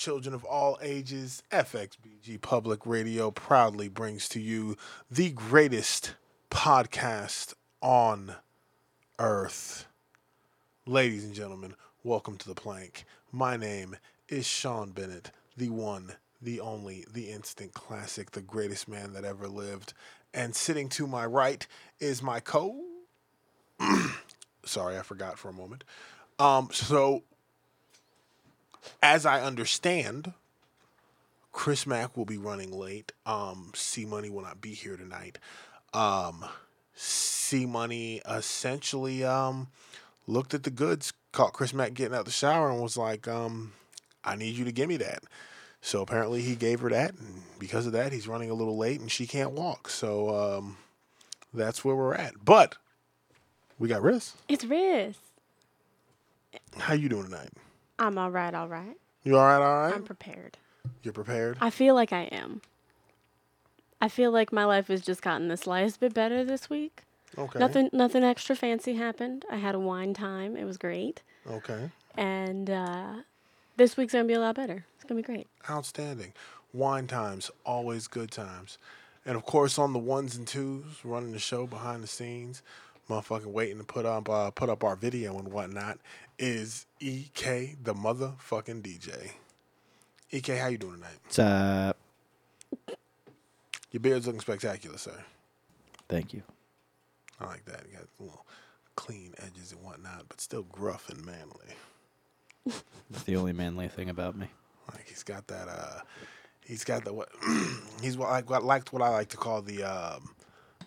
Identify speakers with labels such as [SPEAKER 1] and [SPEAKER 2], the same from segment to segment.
[SPEAKER 1] children of all ages, FXBG Public Radio proudly brings to you the greatest podcast on earth. Ladies and gentlemen, welcome to the plank. My name is Sean Bennett, the one, the only, the instant classic, the greatest man that ever lived. And sitting to my right is my co. Sorry, I forgot for a moment. Um, so as I understand, Chris Mack will be running late. Um, C Money will not be here tonight. Um, C Money essentially um, looked at the goods, caught Chris Mack getting out the shower, and was like, um, "I need you to give me that." So apparently he gave her that, and because of that, he's running a little late, and she can't walk. So um, that's where we're at. But we got Riz.
[SPEAKER 2] It's Riz.
[SPEAKER 1] How you doing tonight?
[SPEAKER 2] I'm all right, all right.
[SPEAKER 1] You all right? All right.
[SPEAKER 2] I'm prepared.
[SPEAKER 1] You're prepared.
[SPEAKER 2] I feel like I am. I feel like my life has just gotten the slightest bit better this week.
[SPEAKER 1] Okay.
[SPEAKER 2] Nothing nothing extra fancy happened. I had a wine time. It was great.
[SPEAKER 1] Okay.
[SPEAKER 2] And uh, this week's going to be a lot better. It's going to be great.
[SPEAKER 1] Outstanding. Wine times, always good times. And of course, on the ones and twos, running the show behind the scenes, motherfucking waiting to put up uh, put up our video and whatnot, is EK, the motherfucking DJ. EK, how you doing tonight?
[SPEAKER 3] What's up?
[SPEAKER 1] Your beard's looking spectacular, sir.
[SPEAKER 3] Thank you.
[SPEAKER 1] I like that. You got little clean edges and whatnot, but still gruff and manly.
[SPEAKER 3] It's the only manly thing about me.
[SPEAKER 1] Like he's got that. Uh, he's got the what? he's what I what, liked what I like to call the um,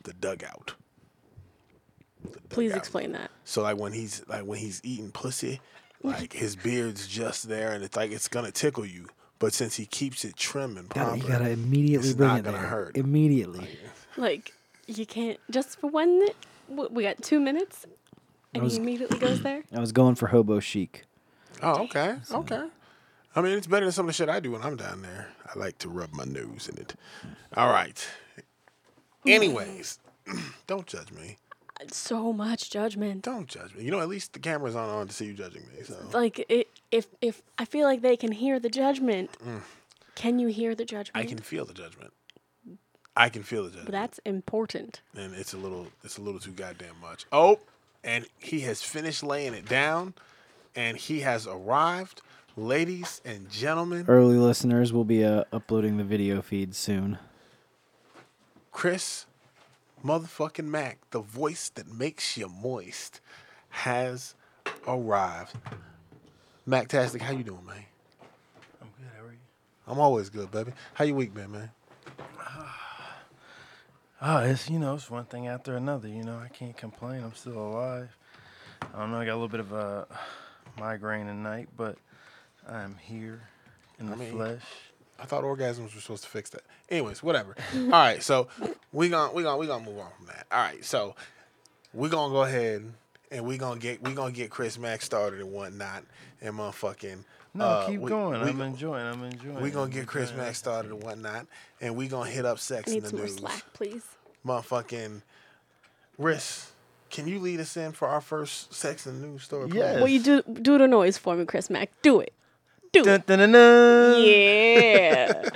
[SPEAKER 1] the dugout. The
[SPEAKER 2] Please
[SPEAKER 1] dugout.
[SPEAKER 2] explain that.
[SPEAKER 1] So like when he's like when he's eating pussy, like his beard's just there, and it's like it's gonna tickle you. But since he keeps it trim and proper,
[SPEAKER 3] you gotta immediately
[SPEAKER 1] it's
[SPEAKER 3] bring
[SPEAKER 1] not
[SPEAKER 3] it
[SPEAKER 1] gonna
[SPEAKER 3] there.
[SPEAKER 1] hurt.
[SPEAKER 3] Immediately.
[SPEAKER 2] Like, you can't, just for one, minute- we got two minutes, and
[SPEAKER 3] was-
[SPEAKER 2] he immediately goes there.
[SPEAKER 3] I was going for hobo chic.
[SPEAKER 1] Oh, okay, okay. I mean, it's better than some of the shit I do when I'm down there. I like to rub my nose in it. All right. Mm. Anyways, don't judge me.
[SPEAKER 2] So much judgment.
[SPEAKER 1] Don't judge me. You know, at least the camera's on on to see you judging me. So
[SPEAKER 2] Like, it, if, if I feel like they can hear the judgment, can you hear the judgment?
[SPEAKER 1] Mm. I can feel the judgment. I can feel the judgment.
[SPEAKER 2] But that's important.
[SPEAKER 1] and it's a little it's a little too goddamn much. Oh, and he has finished laying it down and he has arrived. Ladies and gentlemen,
[SPEAKER 3] Early listeners will be uh, uploading the video feed soon.
[SPEAKER 1] Chris motherfucking Mac, the voice that makes you moist, has arrived. Mac-tastic, how you doing, man?
[SPEAKER 4] I'm good. How are you?
[SPEAKER 1] I'm always good, baby. How you week been, man?
[SPEAKER 4] Oh, it's you know, it's one thing after another. You know, I can't complain. I'm still alive. I don't know. I got a little bit of a migraine tonight, but I'm here in the
[SPEAKER 1] I mean,
[SPEAKER 4] flesh.
[SPEAKER 1] I thought orgasms were supposed to fix that. Anyways, whatever. All right, so we gonna we gonna we gonna move on from that. All right, so we gonna go ahead and we gonna get we gonna get Chris Mack started and whatnot and motherfucking.
[SPEAKER 4] No,
[SPEAKER 1] uh,
[SPEAKER 4] keep
[SPEAKER 1] we-
[SPEAKER 4] going.
[SPEAKER 1] We,
[SPEAKER 4] I'm enjoying. I'm enjoying.
[SPEAKER 1] we gonna
[SPEAKER 4] I'm
[SPEAKER 1] get Chris Mack started and whatnot, and we gonna hit up sex
[SPEAKER 2] I
[SPEAKER 1] in the
[SPEAKER 2] some more
[SPEAKER 1] news.
[SPEAKER 2] slack, please.
[SPEAKER 1] Motherfucking, Riss, can you lead us in for our first sex in the news story? please?
[SPEAKER 4] Yes.
[SPEAKER 2] Well, you do do the noise for me, Chris Mack. Do it. Do
[SPEAKER 4] Dun, dun, dun, dun.
[SPEAKER 2] Yeah.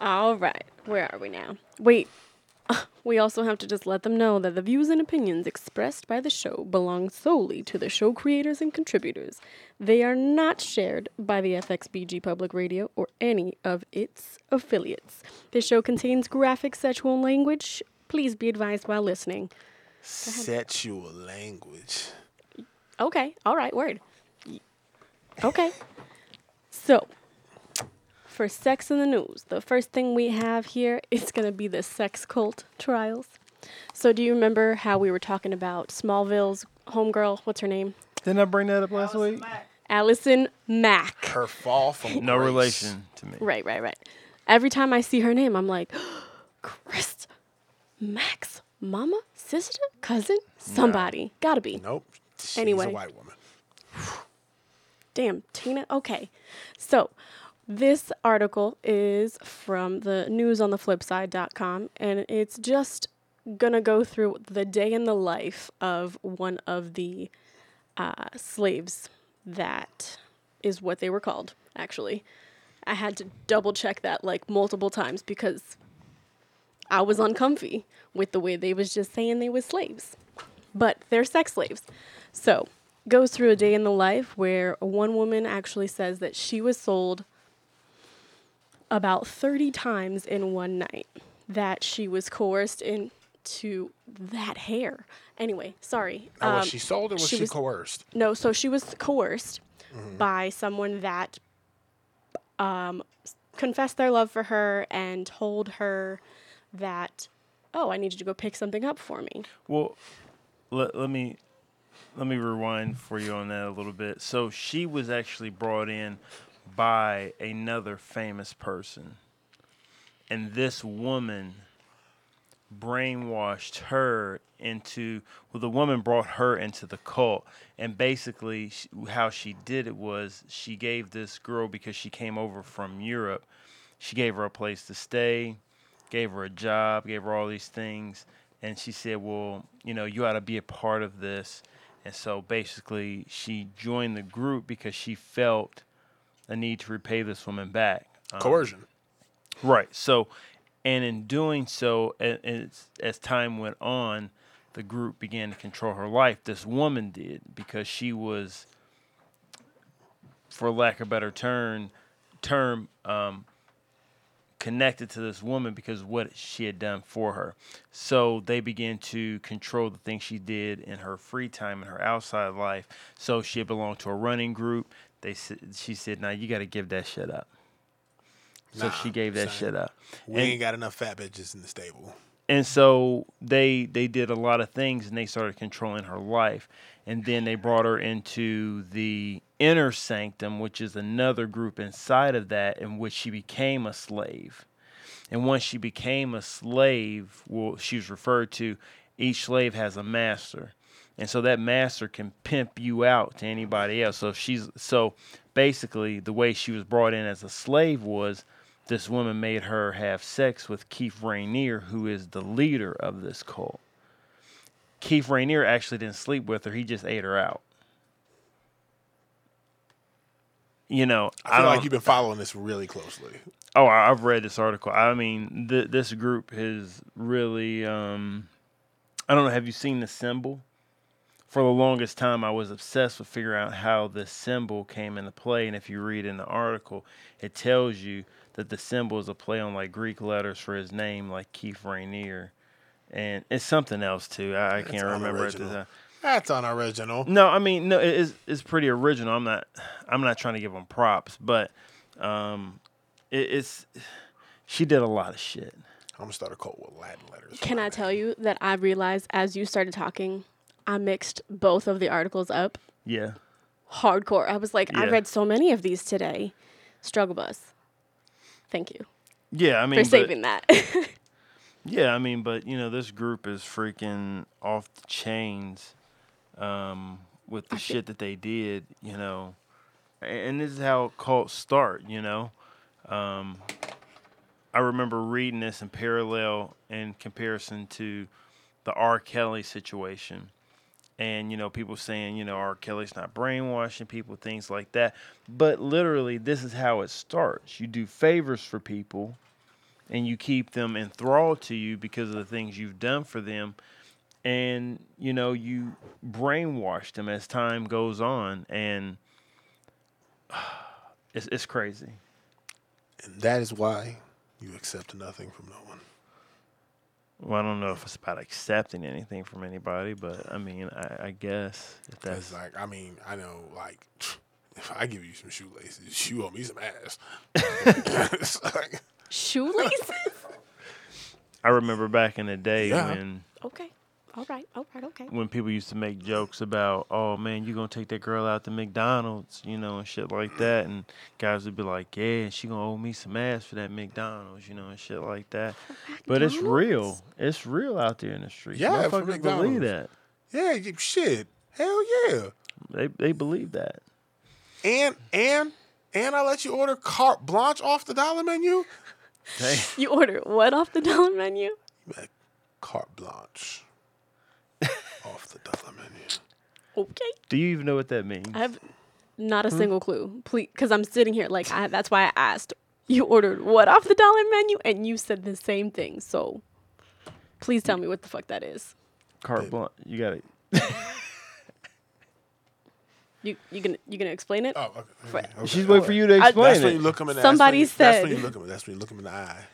[SPEAKER 2] All right. Where are we now? Wait. We also have to just let them know that the views and opinions expressed by the show belong solely to the show creators and contributors. They are not shared by the FXBG Public Radio or any of its affiliates. This show contains graphic sexual language. Please be advised while listening.
[SPEAKER 1] Sexual language.
[SPEAKER 2] Okay. All right. Word. Okay. So, for Sex in the News, the first thing we have here is going to be the sex cult trials. So, do you remember how we were talking about Smallville's homegirl? What's her name?
[SPEAKER 4] Didn't I bring that up last week?
[SPEAKER 2] Allison Mack.
[SPEAKER 1] Her fall from
[SPEAKER 4] No
[SPEAKER 1] grace.
[SPEAKER 4] relation to me.
[SPEAKER 2] Right, right, right. Every time I see her name, I'm like, Chris Mack's mama, sister, cousin, somebody. Gotta be.
[SPEAKER 1] Nope. She's
[SPEAKER 2] Anyway.
[SPEAKER 1] a white woman.
[SPEAKER 2] Damn, Tina. Okay. So, this article is from the newsontheflipside.com, and it's just gonna go through the day in the life of one of the uh, slaves that is what they were called, actually. I had to double check that like multiple times because I was uncomfy with the way they was just saying they was slaves. But they're sex slaves. So, goes through a day in the life where one woman actually says that she was sold about 30 times in one night that she was coerced into that hair. Anyway, sorry.
[SPEAKER 1] Now, was
[SPEAKER 2] Um,
[SPEAKER 1] she sold or was
[SPEAKER 2] she
[SPEAKER 1] she,
[SPEAKER 2] was-
[SPEAKER 1] coerced?
[SPEAKER 2] no, so she was coerced
[SPEAKER 1] Mm-hmm.
[SPEAKER 2] by someone that um, confessed their love for her and told her that, oh, I need you to go pick something up for me.
[SPEAKER 4] Well, let, let me let me rewind for you on that a little bit. So she was actually brought in by another famous person, and this woman brainwashed her into well the woman brought her into the cult. And basically sh how she did it was she gave this girl because she came over from Europe she gave her a place to stay gave her a job gave her all these things. And she said well you know you ought to be a part of this and so basically she joined the group because she felt a need to repay this woman back Um,
[SPEAKER 1] Coercion.
[SPEAKER 4] Right. So, and in doing so, as, as time went on, the group began to control her life. This woman did because she was, for lack of a better term, term um, connected to this woman because what she had done for her. So they began to control the things she did in her free time and her outside life. So she had belonged to a running group. They said she said, "Now you got to give that shit up." So
[SPEAKER 1] Nah,
[SPEAKER 4] she gave that
[SPEAKER 1] son.
[SPEAKER 4] shit up.
[SPEAKER 1] We
[SPEAKER 4] And-
[SPEAKER 1] ain't got enough fat bitches in the stable.
[SPEAKER 4] And so they they did a lot of things and they started controlling her life. And then they brought her into the inner sanctum which is another group inside of that in which she became a slave. And once she became a slave well she was referred to each slave has a master. And so that master can pimp you out to anybody else. So if she's so basically the way she was brought in as a slave was this woman made her have sex with Keith Raniere, who is the leader of this cult. Keith Raniere actually didn't sleep with her; he just ate her out. You know,
[SPEAKER 1] I feel
[SPEAKER 4] don't-
[SPEAKER 1] like you've been following this really closely.
[SPEAKER 4] Oh, I- I've read this article. I mean, th- this group has really. Um, I don't know. Have you seen the symbol? For the longest time, I was obsessed with figuring out how this symbol came into play. And if you read in the article, it tells you that the symbol is a play on like Greek letters for his name, like Keith Raniere, and it's something else too. I, I can't remember at the time.
[SPEAKER 1] That's unoriginal.
[SPEAKER 4] No, I mean no, it is it's pretty original. I'm not I'm not trying to give them props, but um, it, it's she did a lot of shit.
[SPEAKER 1] I'm gonna start a cult with Latin letters.
[SPEAKER 2] Can I tell you that I realized as you started talking, I mixed both of the articles up
[SPEAKER 4] Yeah,
[SPEAKER 2] hardcore. I was like, I read so many of these today. Struggle bus. Thank you
[SPEAKER 4] yeah. I mean,
[SPEAKER 2] for
[SPEAKER 4] but-
[SPEAKER 2] saving that.
[SPEAKER 4] yeah, I mean, but you know, this group is freaking off the chains um, with the
[SPEAKER 2] I
[SPEAKER 4] shit that they did. You know, and this is how cults start. You know, um, I remember reading this in parallel in comparison to the R. Kelly situation. And, you know, people saying, you know, R. Kelly's not brainwashing people, things like that. But literally, this is how it starts. You do favors for people and you keep them enthralled to you because of the things you've done for them. And, you know, you brainwash them as time goes on. And it's, it's crazy.
[SPEAKER 1] And that is why you accept nothing from no one.
[SPEAKER 4] Well, I don't know if it's about accepting anything from anybody, but I mean, I, I guess if
[SPEAKER 1] That's
[SPEAKER 4] that's
[SPEAKER 1] like, I mean, I know, like, if I give you some shoelaces, you owe me some ass. Like,
[SPEAKER 2] Shoelaces?
[SPEAKER 4] I remember back in the day
[SPEAKER 1] Yeah.
[SPEAKER 4] when
[SPEAKER 2] okay. All right. All right. Okay.
[SPEAKER 4] when people used to make jokes about, oh man, you gonna take that girl out to McDonald's, you know, and shit like that, and guys would be like, yeah, she gonna owe me some ass for that McDonald's, you know, and shit like that. But it's real. It's real out there in the streets.
[SPEAKER 1] Yeah, for
[SPEAKER 4] Motherfuckers believe
[SPEAKER 1] McDonald's.
[SPEAKER 4] that.
[SPEAKER 1] yeah, you, shit, hell yeah.
[SPEAKER 4] They they believe that.
[SPEAKER 1] And and and I let you order carte blanche off the dollar menu.
[SPEAKER 4] They,
[SPEAKER 2] You order what off the dollar menu?
[SPEAKER 1] Carte blanche off the dollar menu.
[SPEAKER 2] Okay.
[SPEAKER 4] do you even know what that means?
[SPEAKER 2] I have Not a single clue, please, because I'm sitting here like I, that's why I asked. You ordered what off the dollar menu, and you said the same thing. So, please tell me what the fuck that is.
[SPEAKER 4] Carte blanche. You got it.
[SPEAKER 2] You you gonna you gonna explain it?
[SPEAKER 1] Oh, okay.
[SPEAKER 2] For-
[SPEAKER 1] okay.
[SPEAKER 4] She's waiting for you to
[SPEAKER 2] I-
[SPEAKER 4] explain
[SPEAKER 1] That's when you
[SPEAKER 4] it.
[SPEAKER 1] look him in the
[SPEAKER 2] Somebody
[SPEAKER 1] that's when you, That's when
[SPEAKER 2] said-
[SPEAKER 1] you look him. That's when you look him in the eye.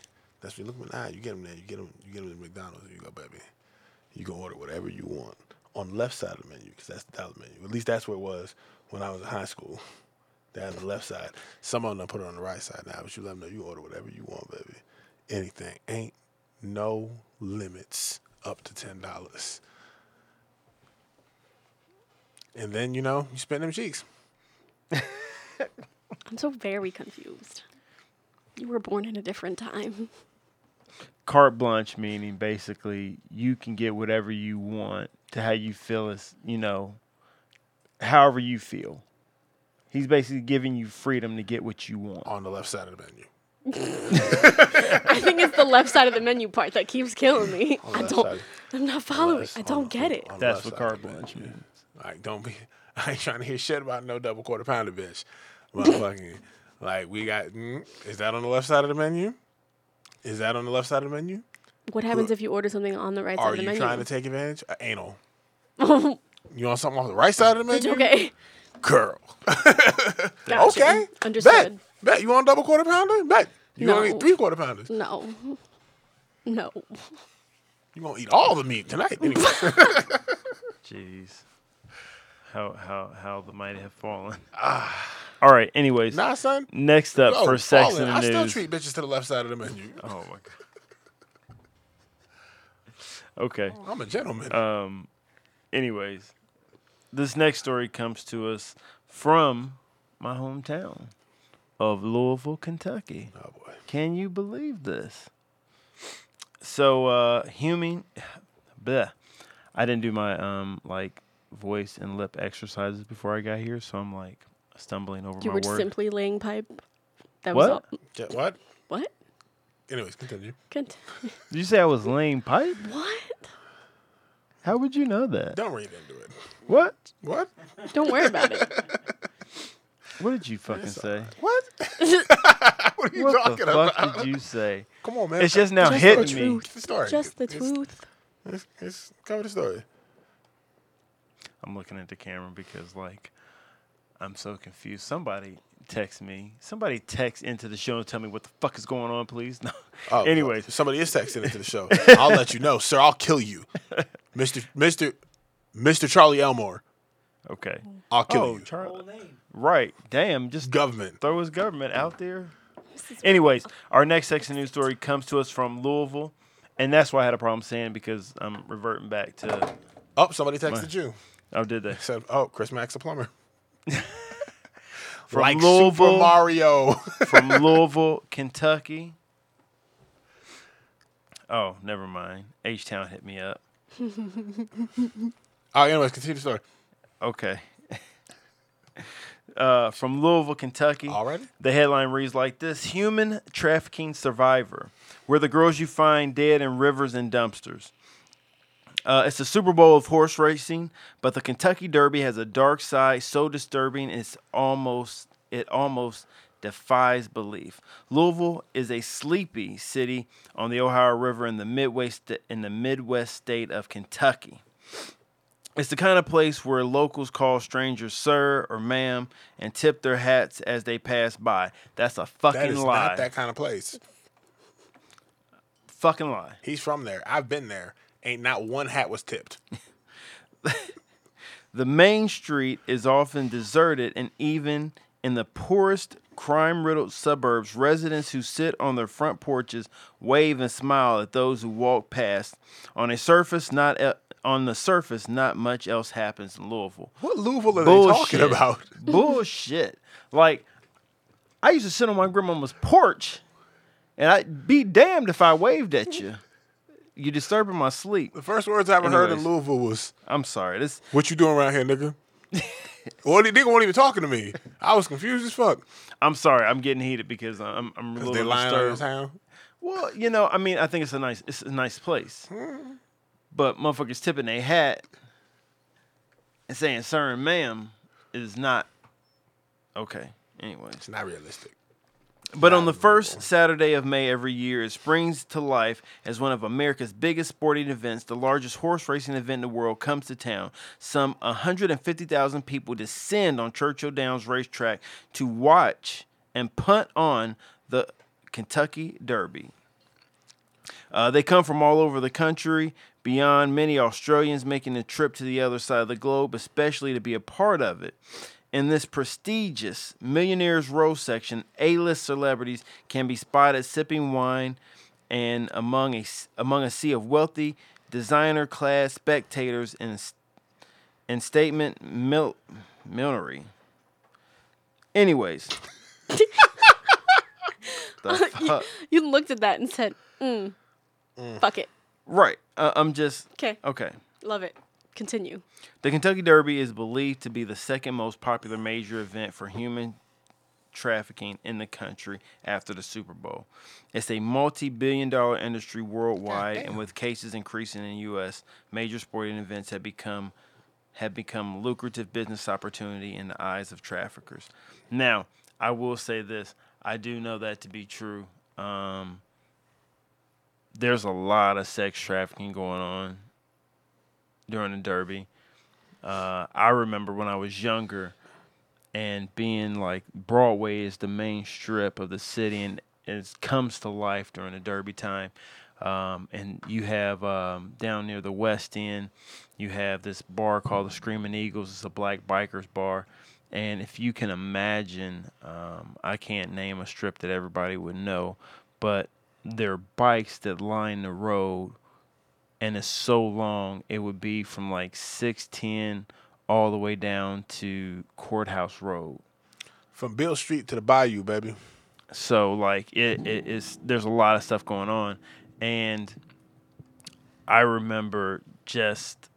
[SPEAKER 1] That's when you look him in the eye. You get him there. You get him. You get him at McDonald's. You go, baby. You can order whatever you want on the left side of the menu because that's the dollar menu. At least that's where it was when I was in high school. Down on the left side. Some of them put it on the right side now, but you let them know you order whatever you want, baby. Anything. Ain't no limits up to ten dollars. And then you know you spend them cheeks.
[SPEAKER 2] I'm so very confused. You were born in a different time.
[SPEAKER 4] Carte blanche meaning basically you can get whatever you want to how you feel as you know, however you feel. He's basically giving you freedom to get what you want.
[SPEAKER 1] on the left side of the menu.
[SPEAKER 2] I think it's the left side of the menu part that keeps killing me.
[SPEAKER 1] On the
[SPEAKER 2] I
[SPEAKER 1] left
[SPEAKER 2] don't.
[SPEAKER 1] side.
[SPEAKER 2] I'm not following.
[SPEAKER 1] Left-
[SPEAKER 2] I
[SPEAKER 1] on
[SPEAKER 2] don't
[SPEAKER 1] the-
[SPEAKER 2] get it.
[SPEAKER 1] on the
[SPEAKER 4] That's
[SPEAKER 1] left
[SPEAKER 4] what
[SPEAKER 1] side
[SPEAKER 4] carte
[SPEAKER 1] the
[SPEAKER 4] blanche
[SPEAKER 1] menu.
[SPEAKER 4] means.
[SPEAKER 1] Like, don't be. I ain't trying to hear shit about no double quarter pounder, bitch. Motherfucking. like, we got. Mm, is that on the left side of the menu? Is that on the left side of the menu?
[SPEAKER 2] What happens if you order something on the right side
[SPEAKER 1] Are
[SPEAKER 2] of the menu?
[SPEAKER 1] Are you
[SPEAKER 2] menu?
[SPEAKER 1] trying to take advantage? Uh, anal. you want something off the right side of the
[SPEAKER 2] It's
[SPEAKER 1] menu?
[SPEAKER 2] okay.
[SPEAKER 1] Girl.
[SPEAKER 2] Gotcha.
[SPEAKER 1] Okay.
[SPEAKER 2] Understood.
[SPEAKER 1] Bet. Bet. You want a double quarter pounder? Bet. You
[SPEAKER 2] No.
[SPEAKER 1] gonna eat three quarter pounders?
[SPEAKER 2] No. No.
[SPEAKER 1] You gonna eat all the meat tonight? Anyway.
[SPEAKER 4] Jeez. How how how the mighty have fallen. All right. Anyways,
[SPEAKER 1] nah, son.
[SPEAKER 4] next up
[SPEAKER 1] Yo,
[SPEAKER 4] for sex in the
[SPEAKER 1] I still treat bitches to the left side of the menu.
[SPEAKER 4] oh my god. Okay.
[SPEAKER 1] I'm a gentleman.
[SPEAKER 4] Um. Anyways, this next story comes to us from my hometown of Louisville, Kentucky.
[SPEAKER 1] oh boy.
[SPEAKER 4] Can you believe this? So, uh, human, bleh. I didn't do my um like voice and lip exercises before I got here, so I'm like stumbling over
[SPEAKER 2] You
[SPEAKER 4] my
[SPEAKER 2] were
[SPEAKER 4] word.
[SPEAKER 2] simply laying pipe. That
[SPEAKER 4] What?
[SPEAKER 2] was all.
[SPEAKER 1] Ja- What?
[SPEAKER 2] What?
[SPEAKER 1] Anyways, continue.
[SPEAKER 2] Good.
[SPEAKER 4] Did you say I was laying pipe?
[SPEAKER 2] What?
[SPEAKER 4] How would you know that?
[SPEAKER 1] Don't read into it.
[SPEAKER 4] What?
[SPEAKER 1] What?
[SPEAKER 2] Don't worry about it.
[SPEAKER 4] What did you fucking say?
[SPEAKER 1] What? what are you
[SPEAKER 4] What
[SPEAKER 1] talking
[SPEAKER 4] the fuck
[SPEAKER 1] about?
[SPEAKER 4] did you say?
[SPEAKER 1] Come on, man.
[SPEAKER 4] It's just now
[SPEAKER 2] Just the
[SPEAKER 4] hitting me.
[SPEAKER 2] truth.
[SPEAKER 1] It's the story.
[SPEAKER 2] Just the
[SPEAKER 1] It's-
[SPEAKER 2] truth.
[SPEAKER 1] It's, it's, cover the story.
[SPEAKER 4] I'm looking at the camera because like I'm so confused. Somebody text me. Somebody text into the show and tell me what the fuck is going on, please. No.
[SPEAKER 1] Oh,
[SPEAKER 4] Anyways,
[SPEAKER 1] somebody is texting into the show. I'll let you know, sir. I'll kill you, Mister Mister Mister Charlie Elmore.
[SPEAKER 4] okay.
[SPEAKER 1] I'll kill
[SPEAKER 4] Oh,
[SPEAKER 1] you.
[SPEAKER 4] Charlie. Right. Damn. Just
[SPEAKER 1] Government.
[SPEAKER 4] throw his government out there. Anyways, our next section news story comes to us from Louisville, and that's why I had a problem saying because I'm reverting back to.
[SPEAKER 1] Oh, somebody texted you.
[SPEAKER 4] Oh, did they?
[SPEAKER 1] Said, "Oh, Chris Mack's a plumber."
[SPEAKER 4] From
[SPEAKER 1] like
[SPEAKER 4] Louisville,
[SPEAKER 1] Super Mario.
[SPEAKER 4] from Louisville, Kentucky. Oh, never mind. H Town hit me up.
[SPEAKER 1] oh, anyways, continue the story.
[SPEAKER 4] Okay. uh, from Louisville, Kentucky.
[SPEAKER 1] Already?
[SPEAKER 4] The headline reads like this Human trafficking survivor. We're the girls you find dead in rivers and dumpsters. Uh, it's the Super Bowl of horse racing, but the Kentucky Derby has a dark side so disturbing it's almost it almost defies belief. Louisville is a sleepy city on the Ohio River in the midway st- in the Midwest state of Kentucky. It's the kind of place where locals call strangers sir or ma'am and tip their hats as they pass by. That's a fucking
[SPEAKER 1] is
[SPEAKER 4] lie.
[SPEAKER 1] not that kind of place.
[SPEAKER 4] fucking lie.
[SPEAKER 1] He's from there. I've been there. Ain't not one hat was tipped.
[SPEAKER 4] The main street is often deserted, and even in the poorest, crime riddled suburbs, residents who sit on their front porches wave and smile at those who walk past. On a surface, not e- on the surface, not much else happens in Louisville.
[SPEAKER 1] What Louisville are
[SPEAKER 4] Bullshit.
[SPEAKER 1] they talking about?
[SPEAKER 4] Bullshit. Like, I used to sit on my grandmama's porch, and I'd be damned if I waved at you. You disturbing my sleep.
[SPEAKER 1] The first words I ever heard in Louisville was,
[SPEAKER 4] I'm sorry. This
[SPEAKER 1] "What you doing around here, nigga?" well, the nigga wasn't even talking to me. I was confused as fuck.
[SPEAKER 4] I'm sorry. I'm getting heated because I'm I'm a little
[SPEAKER 1] they lying
[SPEAKER 4] disturbed.
[SPEAKER 1] town.
[SPEAKER 4] Well, you know, I mean, I think it's a nice it's a nice place, mm-hmm. but motherfuckers tipping their hat and saying "sir" and "ma'am" is not Okay. Anyway,
[SPEAKER 1] It's not realistic.
[SPEAKER 4] But on the first Saturday of May every year, it springs to life as one of America's biggest sporting events. The largest horse racing event in the world comes to town. Some 150,000 people descend on Churchill Downs racetrack to watch and punt on the Kentucky Derby. Uh, they come from all over the country, beyond many Australians making the trip to the other side of the globe, especially to be a part of it. In this prestigious Millionaires Row section, A-list celebrities can be spotted sipping wine, and among a among a sea of wealthy, designer-class spectators in in statement mil- millinery. Anyways, the fuck?
[SPEAKER 2] You looked at that and said, mm, fuck it.
[SPEAKER 4] right? Uh, I'm just
[SPEAKER 2] Okay.
[SPEAKER 4] okay.
[SPEAKER 2] Love it. Continue.
[SPEAKER 4] The Kentucky Derby is believed to be the second most popular major event for human trafficking in the country after the Super Bowl. It's a multi-billion dollar industry worldwide and with cases increasing in the US, major sporting events have become have become lucrative business opportunity in the eyes of traffickers. Now, I will say this, I do know that to be true. Um, there's a lot of sex trafficking going on during the Derby. Uh, I remember when I was younger and being like Broadway is the main strip of the city and it comes to life during the Derby time. Um, and you have um, down near the West End, you have this bar called the Screaming Eagles. It's a black bikers bar. And if you can imagine, um, I can't name a strip that everybody would know, but there are bikes that line the road and it's so long it would be from like 610 all the way down to courthouse road.
[SPEAKER 1] From Bill Street to the Bayou, baby.
[SPEAKER 4] so like it, it is there's a lot of stuff going on. And i remember just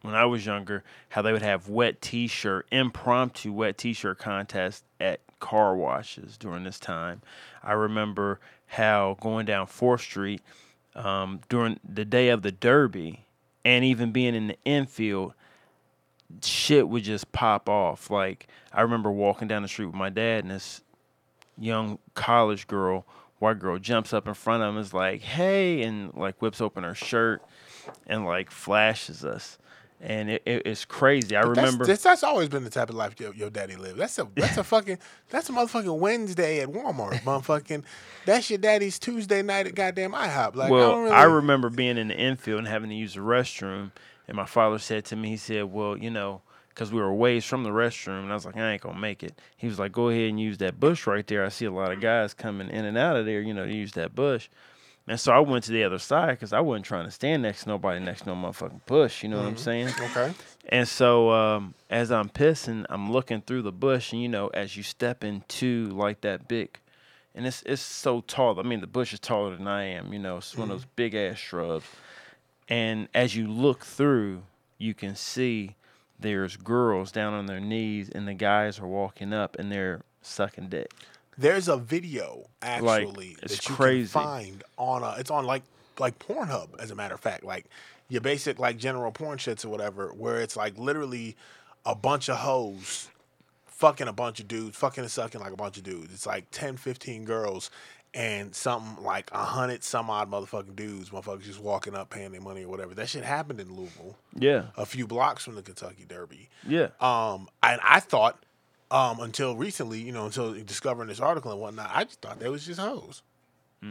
[SPEAKER 4] when i was younger how they would have wet t-shirt impromptu wet t-shirt contests at car washes during this time. I remember how going down fourth street um, during the day of the derby and even being in the infield shit would just pop off. Like i remember walking down the street with my dad and this young college girl, white girl, jumps up in front of him, is like, "Hey," and like whips open her shirt and like flashes us, and it, it, it's crazy. I
[SPEAKER 1] But
[SPEAKER 4] remember.
[SPEAKER 1] that's, that's, always been the type of life your, your daddy lived. That's a that's a fucking that's a motherfucking Wednesday at Walmart, motherfucking. That's your daddy's Tuesday night at goddamn IHOP. Like I
[SPEAKER 4] well,
[SPEAKER 1] don't really.
[SPEAKER 4] I remember being in the infield and having to use the restroom, and my father said to me, he said, "Well, you know." Because we were a ways from the restroom, and I was like, I ain't gonna make it. He was like, Go ahead and use that bush right there. I see a lot of guys coming in and out of there, you know, to use that bush. And so I went to the other side because I wasn't trying to stand next to nobody next to no motherfucking bush. You know what I'm saying?
[SPEAKER 1] okay.
[SPEAKER 4] And so um, as I'm pissing, I'm looking through the bush, and you know, as you step into like that big, and it's it's so tall. I mean, the bush is taller than I am. You know, it's one of those big ass shrubs. And as you look through, you can see there's girls down on their knees, and the guys are walking up, and they're sucking dick.
[SPEAKER 1] There's a video actually
[SPEAKER 4] it's
[SPEAKER 1] that you
[SPEAKER 4] crazy.
[SPEAKER 1] can find on a. It's on like like Pornhub, as a matter of fact. Like your basic like general porn shits or whatever, where it's like literally a bunch of hoes fucking a bunch of dudes, fucking and sucking like a bunch of dudes. It's like 10, 15 girls and something like a hundred some odd motherfucking dudes, motherfuckers just walking up paying their money or whatever. That shit happened in Louisville,
[SPEAKER 4] Yeah,
[SPEAKER 1] a few blocks from the Kentucky Derby.
[SPEAKER 4] yeah.
[SPEAKER 1] Um, and I thought, um, until recently, you know, until discovering this article and whatnot, I just thought they was just hoes.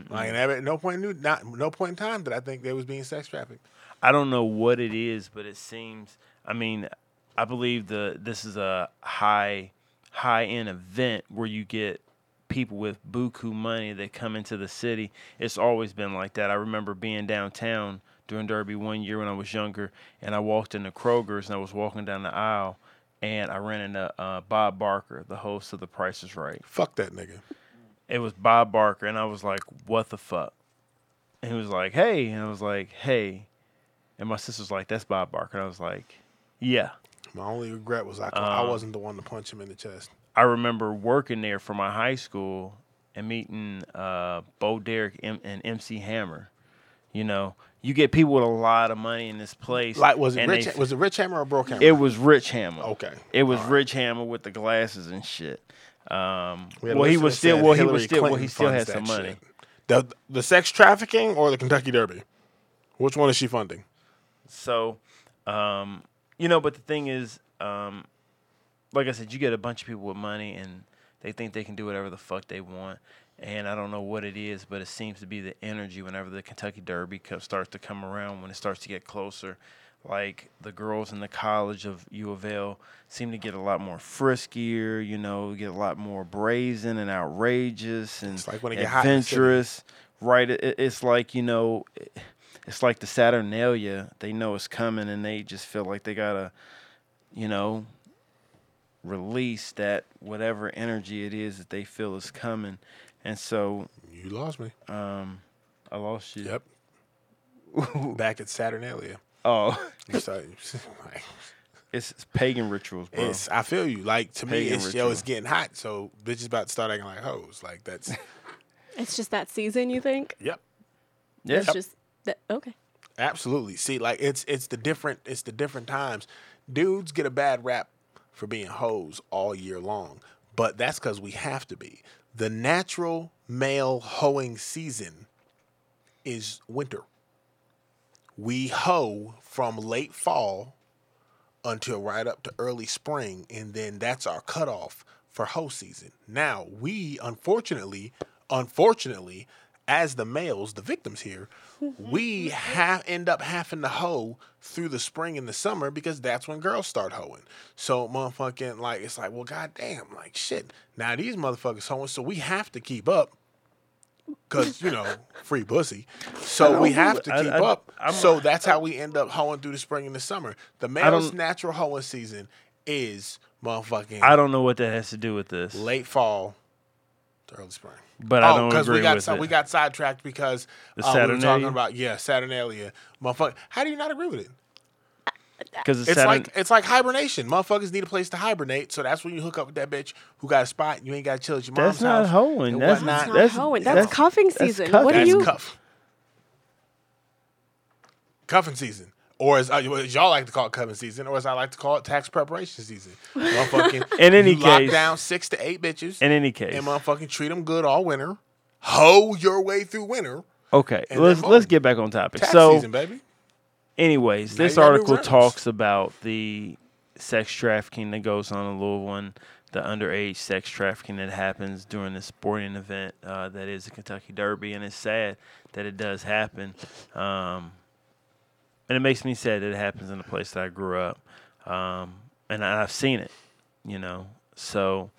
[SPEAKER 1] Like, and at no point, in, not no point in time did I think they was being sex trafficked.
[SPEAKER 4] I don't know what it is, but it seems. I mean, I believe the this is a high high end event where you get people with buku money that come into the city. It's always been like that. I remember being downtown during Derby one year when I was younger, and I walked into Kroger's and I was walking down the aisle, and I ran into uh, Bob Barker, the host of The Price Is Right.
[SPEAKER 1] Fuck that nigga.
[SPEAKER 4] It was Bob Barker, and I was like, "What the fuck?" And he was like, "Hey," and I was like, "Hey," and my sister's like, "That's Bob Barker," and I was like, "Yeah."
[SPEAKER 1] My only regret was I, I
[SPEAKER 4] Um,
[SPEAKER 1] wasn't the one to punch him in the chest.
[SPEAKER 4] I remember working there for my high school and meeting uh, Bo Derek and MC Hammer. You know, you get people with a lot of money in this place.
[SPEAKER 1] Like was it Rich?
[SPEAKER 4] they-
[SPEAKER 1] Was it Rich Hammer or Broke Hammer?
[SPEAKER 4] it was Rich Hammer.
[SPEAKER 1] Okay.
[SPEAKER 4] It was Rich Hammer with the glasses and shit. Um,
[SPEAKER 1] We
[SPEAKER 4] well, he was still well, he was still well, he still had some money.
[SPEAKER 1] shit. The the sex trafficking or the Kentucky Derby? Which one is she funding?
[SPEAKER 4] So, um, you know, but the thing is, um, like I said, you get a bunch of people with money and they think they can do whatever the fuck they want. And I don't know what it is, but it seems to be the energy whenever the Kentucky Derby starts to come around, when it starts to get closer. Like the girls in the college of U of L seem to get a lot more friskier, you know, get a lot more brazen and outrageous and
[SPEAKER 1] It's like when it get hot in the city.
[SPEAKER 4] adventurous. Right? It, it- it's like, you know, it- it's like the Saturnalia. They know it's coming and they just feel like they gotta, you know, release that whatever energy it is that they feel is coming. And so,
[SPEAKER 1] You lost me.
[SPEAKER 4] um, I lost you.
[SPEAKER 1] Yep. Back at Saturnalia.
[SPEAKER 4] Oh,
[SPEAKER 1] You started- like,
[SPEAKER 4] it's, it's pagan rituals, bro.
[SPEAKER 1] It's, I feel you. Like to me,
[SPEAKER 4] Pagan
[SPEAKER 1] it's yo, it's getting hot, so bitches about to start acting like hoes. Like that's
[SPEAKER 2] It's just that season, you think?
[SPEAKER 1] yep,
[SPEAKER 4] yeah.
[SPEAKER 2] It's just that. Okay.
[SPEAKER 1] absolutely. See, like it's it's the different it's the different times. Dudes get a bad rap for being hoes all year long, but that's because we have to be. The natural male hoeing season is winter. We hoe from late fall until right up to early spring, and then that's our cutoff for hoe season. Now, we unfortunately, unfortunately, as the males, the victims here, we have end up having to hoe through the spring and the summer because that's when girls start hoeing. So motherfucking like it's like, well, goddamn, like shit. Now these motherfuckers hoeing, so we have to keep up. Cause you know, free pussy. So we have to keep
[SPEAKER 4] I-
[SPEAKER 1] up.
[SPEAKER 4] I'm-
[SPEAKER 1] so that's how we end up hoeing through the spring and the summer. The male's natural hoeing season is motherfucking
[SPEAKER 4] I don't know what that has to do with this,
[SPEAKER 1] late fall early spring.
[SPEAKER 4] but I don't
[SPEAKER 1] because
[SPEAKER 4] agree
[SPEAKER 1] we got
[SPEAKER 4] with
[SPEAKER 1] si-
[SPEAKER 4] it.
[SPEAKER 1] we got sidetracked because
[SPEAKER 4] The
[SPEAKER 1] uh, we were talking
[SPEAKER 4] Saturnalia?
[SPEAKER 1] about yeah Saturnalia, motherfucker. How do you not agree with it?
[SPEAKER 4] because it's,
[SPEAKER 1] It's
[SPEAKER 4] Saturn-
[SPEAKER 1] like it's like hibernation. Motherfuckers need a place to hibernate, so that's when you hook up with that bitch who got a spot. and You ain't got to chill at your mom's
[SPEAKER 4] that's not
[SPEAKER 1] house.
[SPEAKER 4] hoeing.
[SPEAKER 1] and
[SPEAKER 4] That's
[SPEAKER 1] whatnot.
[SPEAKER 2] Not
[SPEAKER 4] That's-
[SPEAKER 2] hoeing. That's,
[SPEAKER 4] that's-
[SPEAKER 2] cuffing
[SPEAKER 4] that's
[SPEAKER 2] season. What are
[SPEAKER 1] That's
[SPEAKER 2] you?
[SPEAKER 1] cuff. Cuffing season. Or as, uh, as y'all like to call it cuffing season, or as I like to call it tax preparation season. Motherfucking,
[SPEAKER 4] In any
[SPEAKER 1] you lock
[SPEAKER 4] case-
[SPEAKER 1] down six to eight bitches
[SPEAKER 4] in any case.
[SPEAKER 1] and motherfucking treat them good all winter. Hoe your way through winter.
[SPEAKER 4] Okay, let's
[SPEAKER 1] then
[SPEAKER 4] let's get back on topic.
[SPEAKER 1] Tax
[SPEAKER 4] so,
[SPEAKER 1] season, baby.
[SPEAKER 4] anyways,
[SPEAKER 1] Now
[SPEAKER 4] this
[SPEAKER 1] you gotta do
[SPEAKER 4] article talks about the sex trafficking that goes on in Louisville and the underage sex trafficking that happens during the sporting event uh, that is the Kentucky Derby, and it's sad that it does happen. Um, and it makes me sad that it happens in the place that I grew up, um, and I- I've seen it, you know. So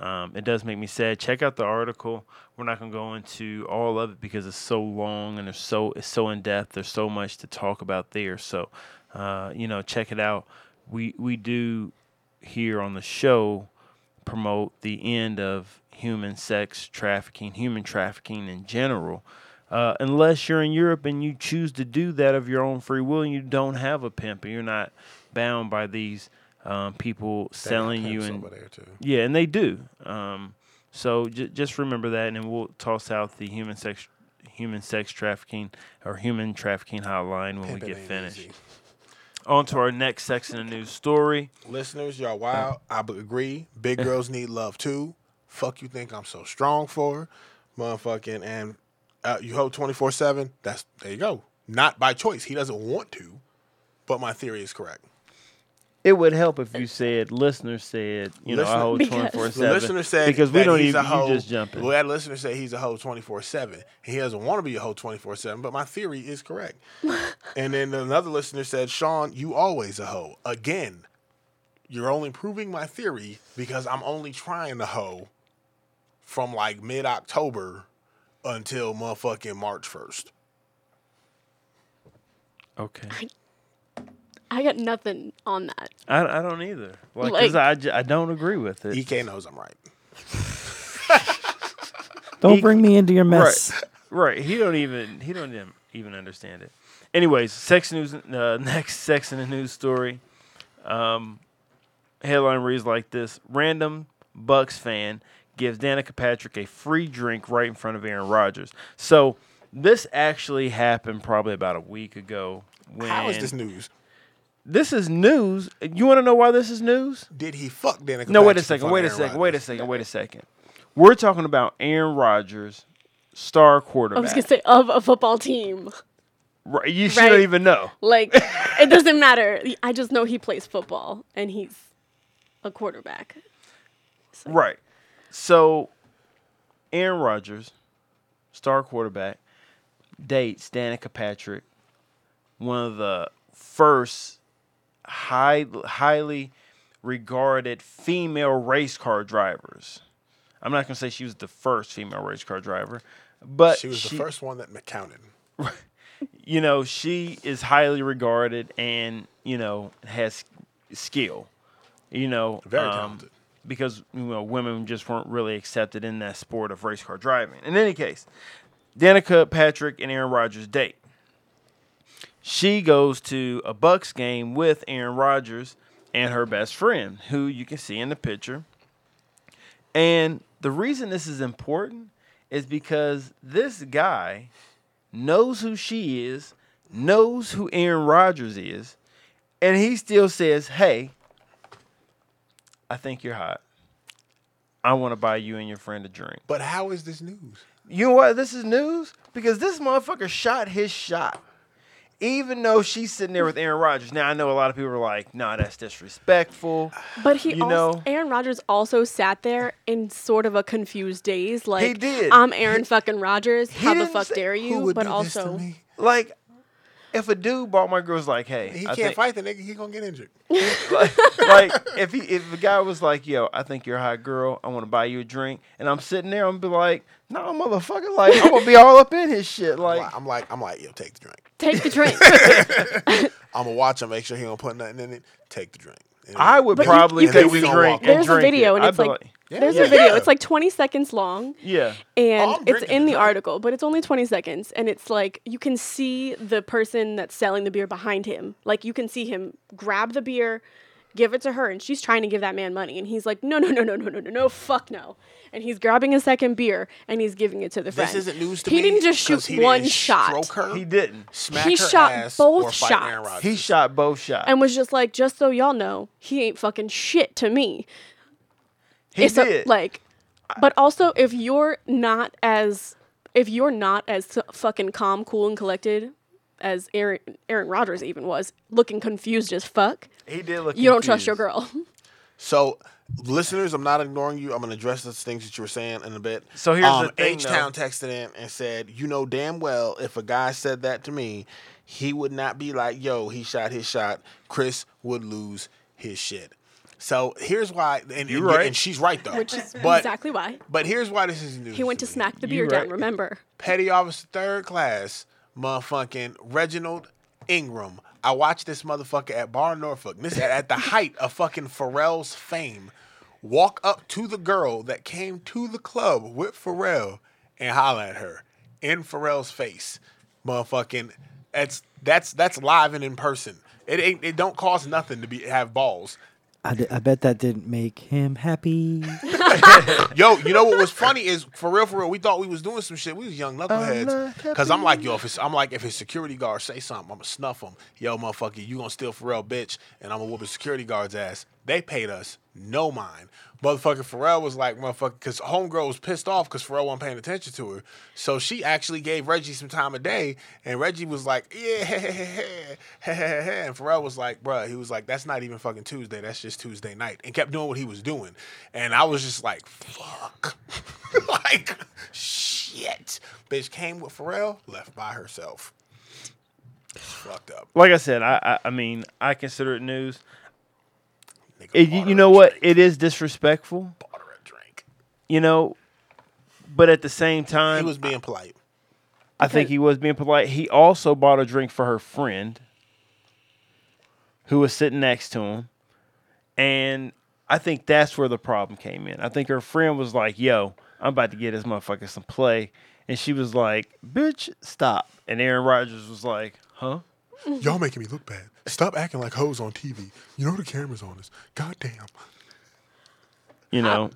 [SPEAKER 4] um, it does make me sad. Check out the article. We're not gonna go into all of it because it's so long and there's so it's so in depth. There's so much to talk about there. So uh, you know, check it out. We we do here on the show promote the end of human sex trafficking, human trafficking in general. Uh, unless you're in Europe and you choose to do that of your own free will and you don't have a pimp and you're not bound by these um, people
[SPEAKER 1] They
[SPEAKER 4] selling you and
[SPEAKER 1] over there too.
[SPEAKER 4] yeah, and they do. Um, so j- just remember that, and then we'll toss out the human sex, human sex trafficking or human trafficking hotline when we get finished.
[SPEAKER 1] easy.
[SPEAKER 4] On to our next section of news story.
[SPEAKER 1] Listeners, y'all wild. I agree. Big girls need love too. Fuck you think I'm so strong for, motherfucking. And uh, you hold twenty four seven. That's there you go. Not by choice. He doesn't want to, but my theory is correct.
[SPEAKER 4] It would help if you said, listeners said, you know, I
[SPEAKER 1] Listener-
[SPEAKER 4] hold
[SPEAKER 2] Because-
[SPEAKER 4] twenty four
[SPEAKER 1] The
[SPEAKER 4] seven.
[SPEAKER 1] listener said
[SPEAKER 4] because we
[SPEAKER 1] that
[SPEAKER 4] don't
[SPEAKER 1] he's
[SPEAKER 4] even
[SPEAKER 1] a hoe.
[SPEAKER 4] you just jumping.
[SPEAKER 1] Well, that listener said he's a hoe twenty four seven. He doesn't want to be a hoe twenty four seven, but my theory is correct. and then another listener said, "Sean, you always a hoe." Again, you're only proving my theory because I'm only trying to hoe from like mid October until motherfucking March first.
[SPEAKER 4] Okay,
[SPEAKER 2] I got nothing on that.
[SPEAKER 4] I, I don't either. Like,
[SPEAKER 2] Like-
[SPEAKER 4] 'cause I, j- I don't agree with it.
[SPEAKER 1] EK knows I'm right.
[SPEAKER 3] Don't
[SPEAKER 4] He-
[SPEAKER 3] bring me into your mess.
[SPEAKER 4] Right. He don't even he don't even, even understand it. Anyways, sex news. Uh, next sex in the news story. Um, headline reads like this: Random Bucks fan gives Danica Patrick a free drink right in front of Aaron Rodgers. So This actually happened probably about a week ago. When
[SPEAKER 1] How is this news?
[SPEAKER 4] This is news. You want to know why this is news?
[SPEAKER 1] Did he fuck Danica? Patrick?
[SPEAKER 4] No, wait a second. Wait a
[SPEAKER 1] of Aaron
[SPEAKER 4] second. Wait a second. Wait a second. We're talking about Aaron Rodgers, star quarterback.
[SPEAKER 2] I was gonna say of a football team.
[SPEAKER 4] Right, you shouldn't even know.
[SPEAKER 2] Like it doesn't matter. I just know he plays football and he's a quarterback.
[SPEAKER 4] Right. So, Aaron Rodgers, star quarterback, dates Danica Patrick, one of the first high, highly regarded female race car drivers. I'm not going to say she was the first female race car driver, but
[SPEAKER 1] She was the first one that counted.
[SPEAKER 4] you know, she is highly regarded and, you know, has skill. You know,
[SPEAKER 1] Very
[SPEAKER 4] um,
[SPEAKER 1] talented.
[SPEAKER 4] Because you know women just weren't really accepted in that sport of race car driving. In any case, Danica Patrick and Aaron Rodgers date. She goes to a Bucks game with Aaron Rodgers and her best friend, who you can see in the picture. And the reason this is important is because this guy knows who she is, knows who Aaron Rodgers is, and he still says, "Hey, I think you're hot. I want to buy you and your friend a drink."
[SPEAKER 1] But how is this news?
[SPEAKER 4] You know what? This is news because this motherfucker shot his shot. Even though she's sitting there with Aaron Rodgers. Now I know a lot of people are like, "Nah, that's disrespectful."
[SPEAKER 2] But he
[SPEAKER 4] You
[SPEAKER 2] also,
[SPEAKER 4] know-
[SPEAKER 2] Aaron Rodgers also sat there in sort of a confused daze, like he
[SPEAKER 4] did.
[SPEAKER 2] I'm Aaron fucking Rodgers. How the fuck
[SPEAKER 4] say-
[SPEAKER 2] dare
[SPEAKER 1] Who
[SPEAKER 2] you?
[SPEAKER 1] would
[SPEAKER 2] But
[SPEAKER 1] do this to
[SPEAKER 2] also,
[SPEAKER 1] me?
[SPEAKER 4] Like, if a dude bought my girl's like, "Hey,
[SPEAKER 1] He
[SPEAKER 4] I
[SPEAKER 1] can't
[SPEAKER 4] think-
[SPEAKER 1] fight the nigga. He gonna get injured.
[SPEAKER 4] like, like if he if the guy was like, "Yo, I think you're a hot girl. I want to buy you a drink," and I'm sitting there, I'm be like, "No, motherfucker, like I'm gonna be all up in his shit." Like,
[SPEAKER 1] I'm like, I'm like, yo, take the drink.
[SPEAKER 2] take the drink.
[SPEAKER 1] I'm gonna watch him, make sure he don't put nothing in it. Take the drink. And
[SPEAKER 4] I would
[SPEAKER 2] But you-
[SPEAKER 4] probably
[SPEAKER 2] you
[SPEAKER 4] take
[SPEAKER 2] can
[SPEAKER 4] the
[SPEAKER 1] see-
[SPEAKER 4] drink. and
[SPEAKER 2] There's a
[SPEAKER 4] drink
[SPEAKER 2] video,
[SPEAKER 4] it.
[SPEAKER 2] and
[SPEAKER 4] I'd
[SPEAKER 2] it's
[SPEAKER 4] be
[SPEAKER 2] like-
[SPEAKER 1] Yeah,
[SPEAKER 2] There's
[SPEAKER 1] yeah,
[SPEAKER 2] a video.
[SPEAKER 1] yeah.
[SPEAKER 2] It's like 20 seconds long.
[SPEAKER 4] yeah.
[SPEAKER 2] and oh,
[SPEAKER 1] I'm
[SPEAKER 2] it's in
[SPEAKER 1] the
[SPEAKER 2] the
[SPEAKER 1] drink.
[SPEAKER 2] article, but it's only 20 seconds. And it's like you can see the person that's selling the beer behind him. Like you can see him grab the beer, give it to her, and she's trying to give that man money. And he's like, no, no, no, no, no, no, no, no, fuck no. And he's grabbing a second beer and he's giving it to the friend.
[SPEAKER 1] This isn't news to
[SPEAKER 2] he
[SPEAKER 1] me.
[SPEAKER 2] didn't just
[SPEAKER 1] 'cause
[SPEAKER 2] shoot
[SPEAKER 1] he
[SPEAKER 2] one
[SPEAKER 1] didn't
[SPEAKER 2] shot
[SPEAKER 1] her,
[SPEAKER 4] He didn't.
[SPEAKER 1] smack
[SPEAKER 2] He
[SPEAKER 1] her
[SPEAKER 2] shot
[SPEAKER 1] ass,
[SPEAKER 2] both
[SPEAKER 1] or fight Aaron
[SPEAKER 2] shots.
[SPEAKER 1] Rodgers.
[SPEAKER 4] He shot both shots.
[SPEAKER 2] and was just like, just so y'all know, he ain't fucking shit to me.
[SPEAKER 4] He
[SPEAKER 2] it's a- like but also if you're not as if you're not as fucking calm cool and collected as aaron aaron rodgers even was looking confused as fuck
[SPEAKER 4] he did look.
[SPEAKER 2] you don't trust your girl
[SPEAKER 1] So, listeners, I'm not ignoring you. I'm going to address those things that you were saying in a bit.
[SPEAKER 4] So here's
[SPEAKER 1] um,
[SPEAKER 4] the thing,
[SPEAKER 1] H Town texted in and said, "You know damn well if a guy said that to me, he would not be like, yo, he shot his shot. Chris would lose his shit." So here's why, and,
[SPEAKER 4] You're
[SPEAKER 1] and,
[SPEAKER 4] right.
[SPEAKER 1] and she's right though.
[SPEAKER 2] which is
[SPEAKER 1] but,
[SPEAKER 2] exactly why
[SPEAKER 1] But here's why this is news.
[SPEAKER 2] he went to
[SPEAKER 1] me.
[SPEAKER 2] smack the
[SPEAKER 4] You
[SPEAKER 2] beer down
[SPEAKER 4] right.
[SPEAKER 2] remember
[SPEAKER 1] Petty Officer Third Class, motherfucking Reginald Ingram. I watched this motherfucker at Bar Norfolk. This at, at the height of fucking Pharrell's fame. Walk up to the girl that came to the club with Pharrell and holler at her in Pharrell's face. Motherfucking that's that's that's live and in person. It ain't it don't cost nothing to be have balls.
[SPEAKER 3] I, d- I bet that didn't make him happy.
[SPEAKER 1] Yo, you know what was funny is for real, for real. We thought we was doing some shit. We was young knuckleheads. Cause I'm like, yo, if it's, I'm like, if his security guard say something, I'm gonna snuff him. Yo, motherfucker, you gonna steal Pharrell, bitch, and I'm gonna whoop a security guard's ass. They paid us no mind. Motherfucker Pharrell was like, motherfucker, because homegirl was pissed off because Pharrell wasn't paying attention to her. So she actually gave Reggie some time of day, and Reggie was like, yeah, and Pharrell was like, bruh, he was like, that's not even fucking Tuesday, that's just Tuesday night, and kept doing what he was doing. And I was just like, fuck. like, shit. Bitch came with Pharrell, left by herself. Fucked up.
[SPEAKER 4] Like I said, I, I I mean I consider it news.
[SPEAKER 1] Nigga
[SPEAKER 4] It, you, you know what?
[SPEAKER 1] drink.
[SPEAKER 4] It is disrespectful.
[SPEAKER 1] Bought her a drink.
[SPEAKER 4] You know, but at the same time,
[SPEAKER 1] He was being polite.
[SPEAKER 4] I think he was being polite. He also bought a drink for her friend who was sitting next to him. And I think that's where the problem came in. I think her friend was like, yo, I'm about to get this motherfucker some play. And she was like, bitch, stop. And Aaron Rodgers was like, huh?
[SPEAKER 1] Y'all making me look bad. Stop acting like hoes on TV. You know the camera's on us. God damn.
[SPEAKER 4] You know.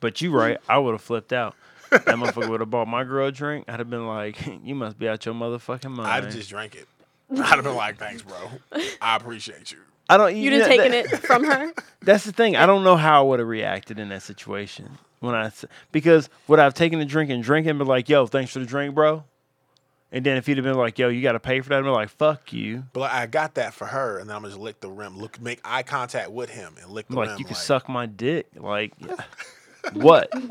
[SPEAKER 4] But you right. I would have flipped out. that motherfucker would have bought my girl a drink, I'd have been like, "You must be out your motherfucking mind."
[SPEAKER 1] I'd have just drank it. I'd have been like, "Thanks, bro. I appreciate you."
[SPEAKER 4] I don't.
[SPEAKER 2] You'd have
[SPEAKER 4] know,
[SPEAKER 2] taken
[SPEAKER 4] that-
[SPEAKER 2] it from her.
[SPEAKER 4] That's the thing. I don't know how I would have reacted in that situation when I s- because would I have taken a drink and drank and been like, "Yo, thanks for the drink, bro," and then if he'd have been like, "Yo, you got to pay for that," I'd be like, "Fuck you."
[SPEAKER 1] But like, I got that for her, and then I'm just lick the rim, look, make eye contact with him, and lick the
[SPEAKER 4] I'm like,
[SPEAKER 1] rim.
[SPEAKER 4] you can suck my dick. Like, what?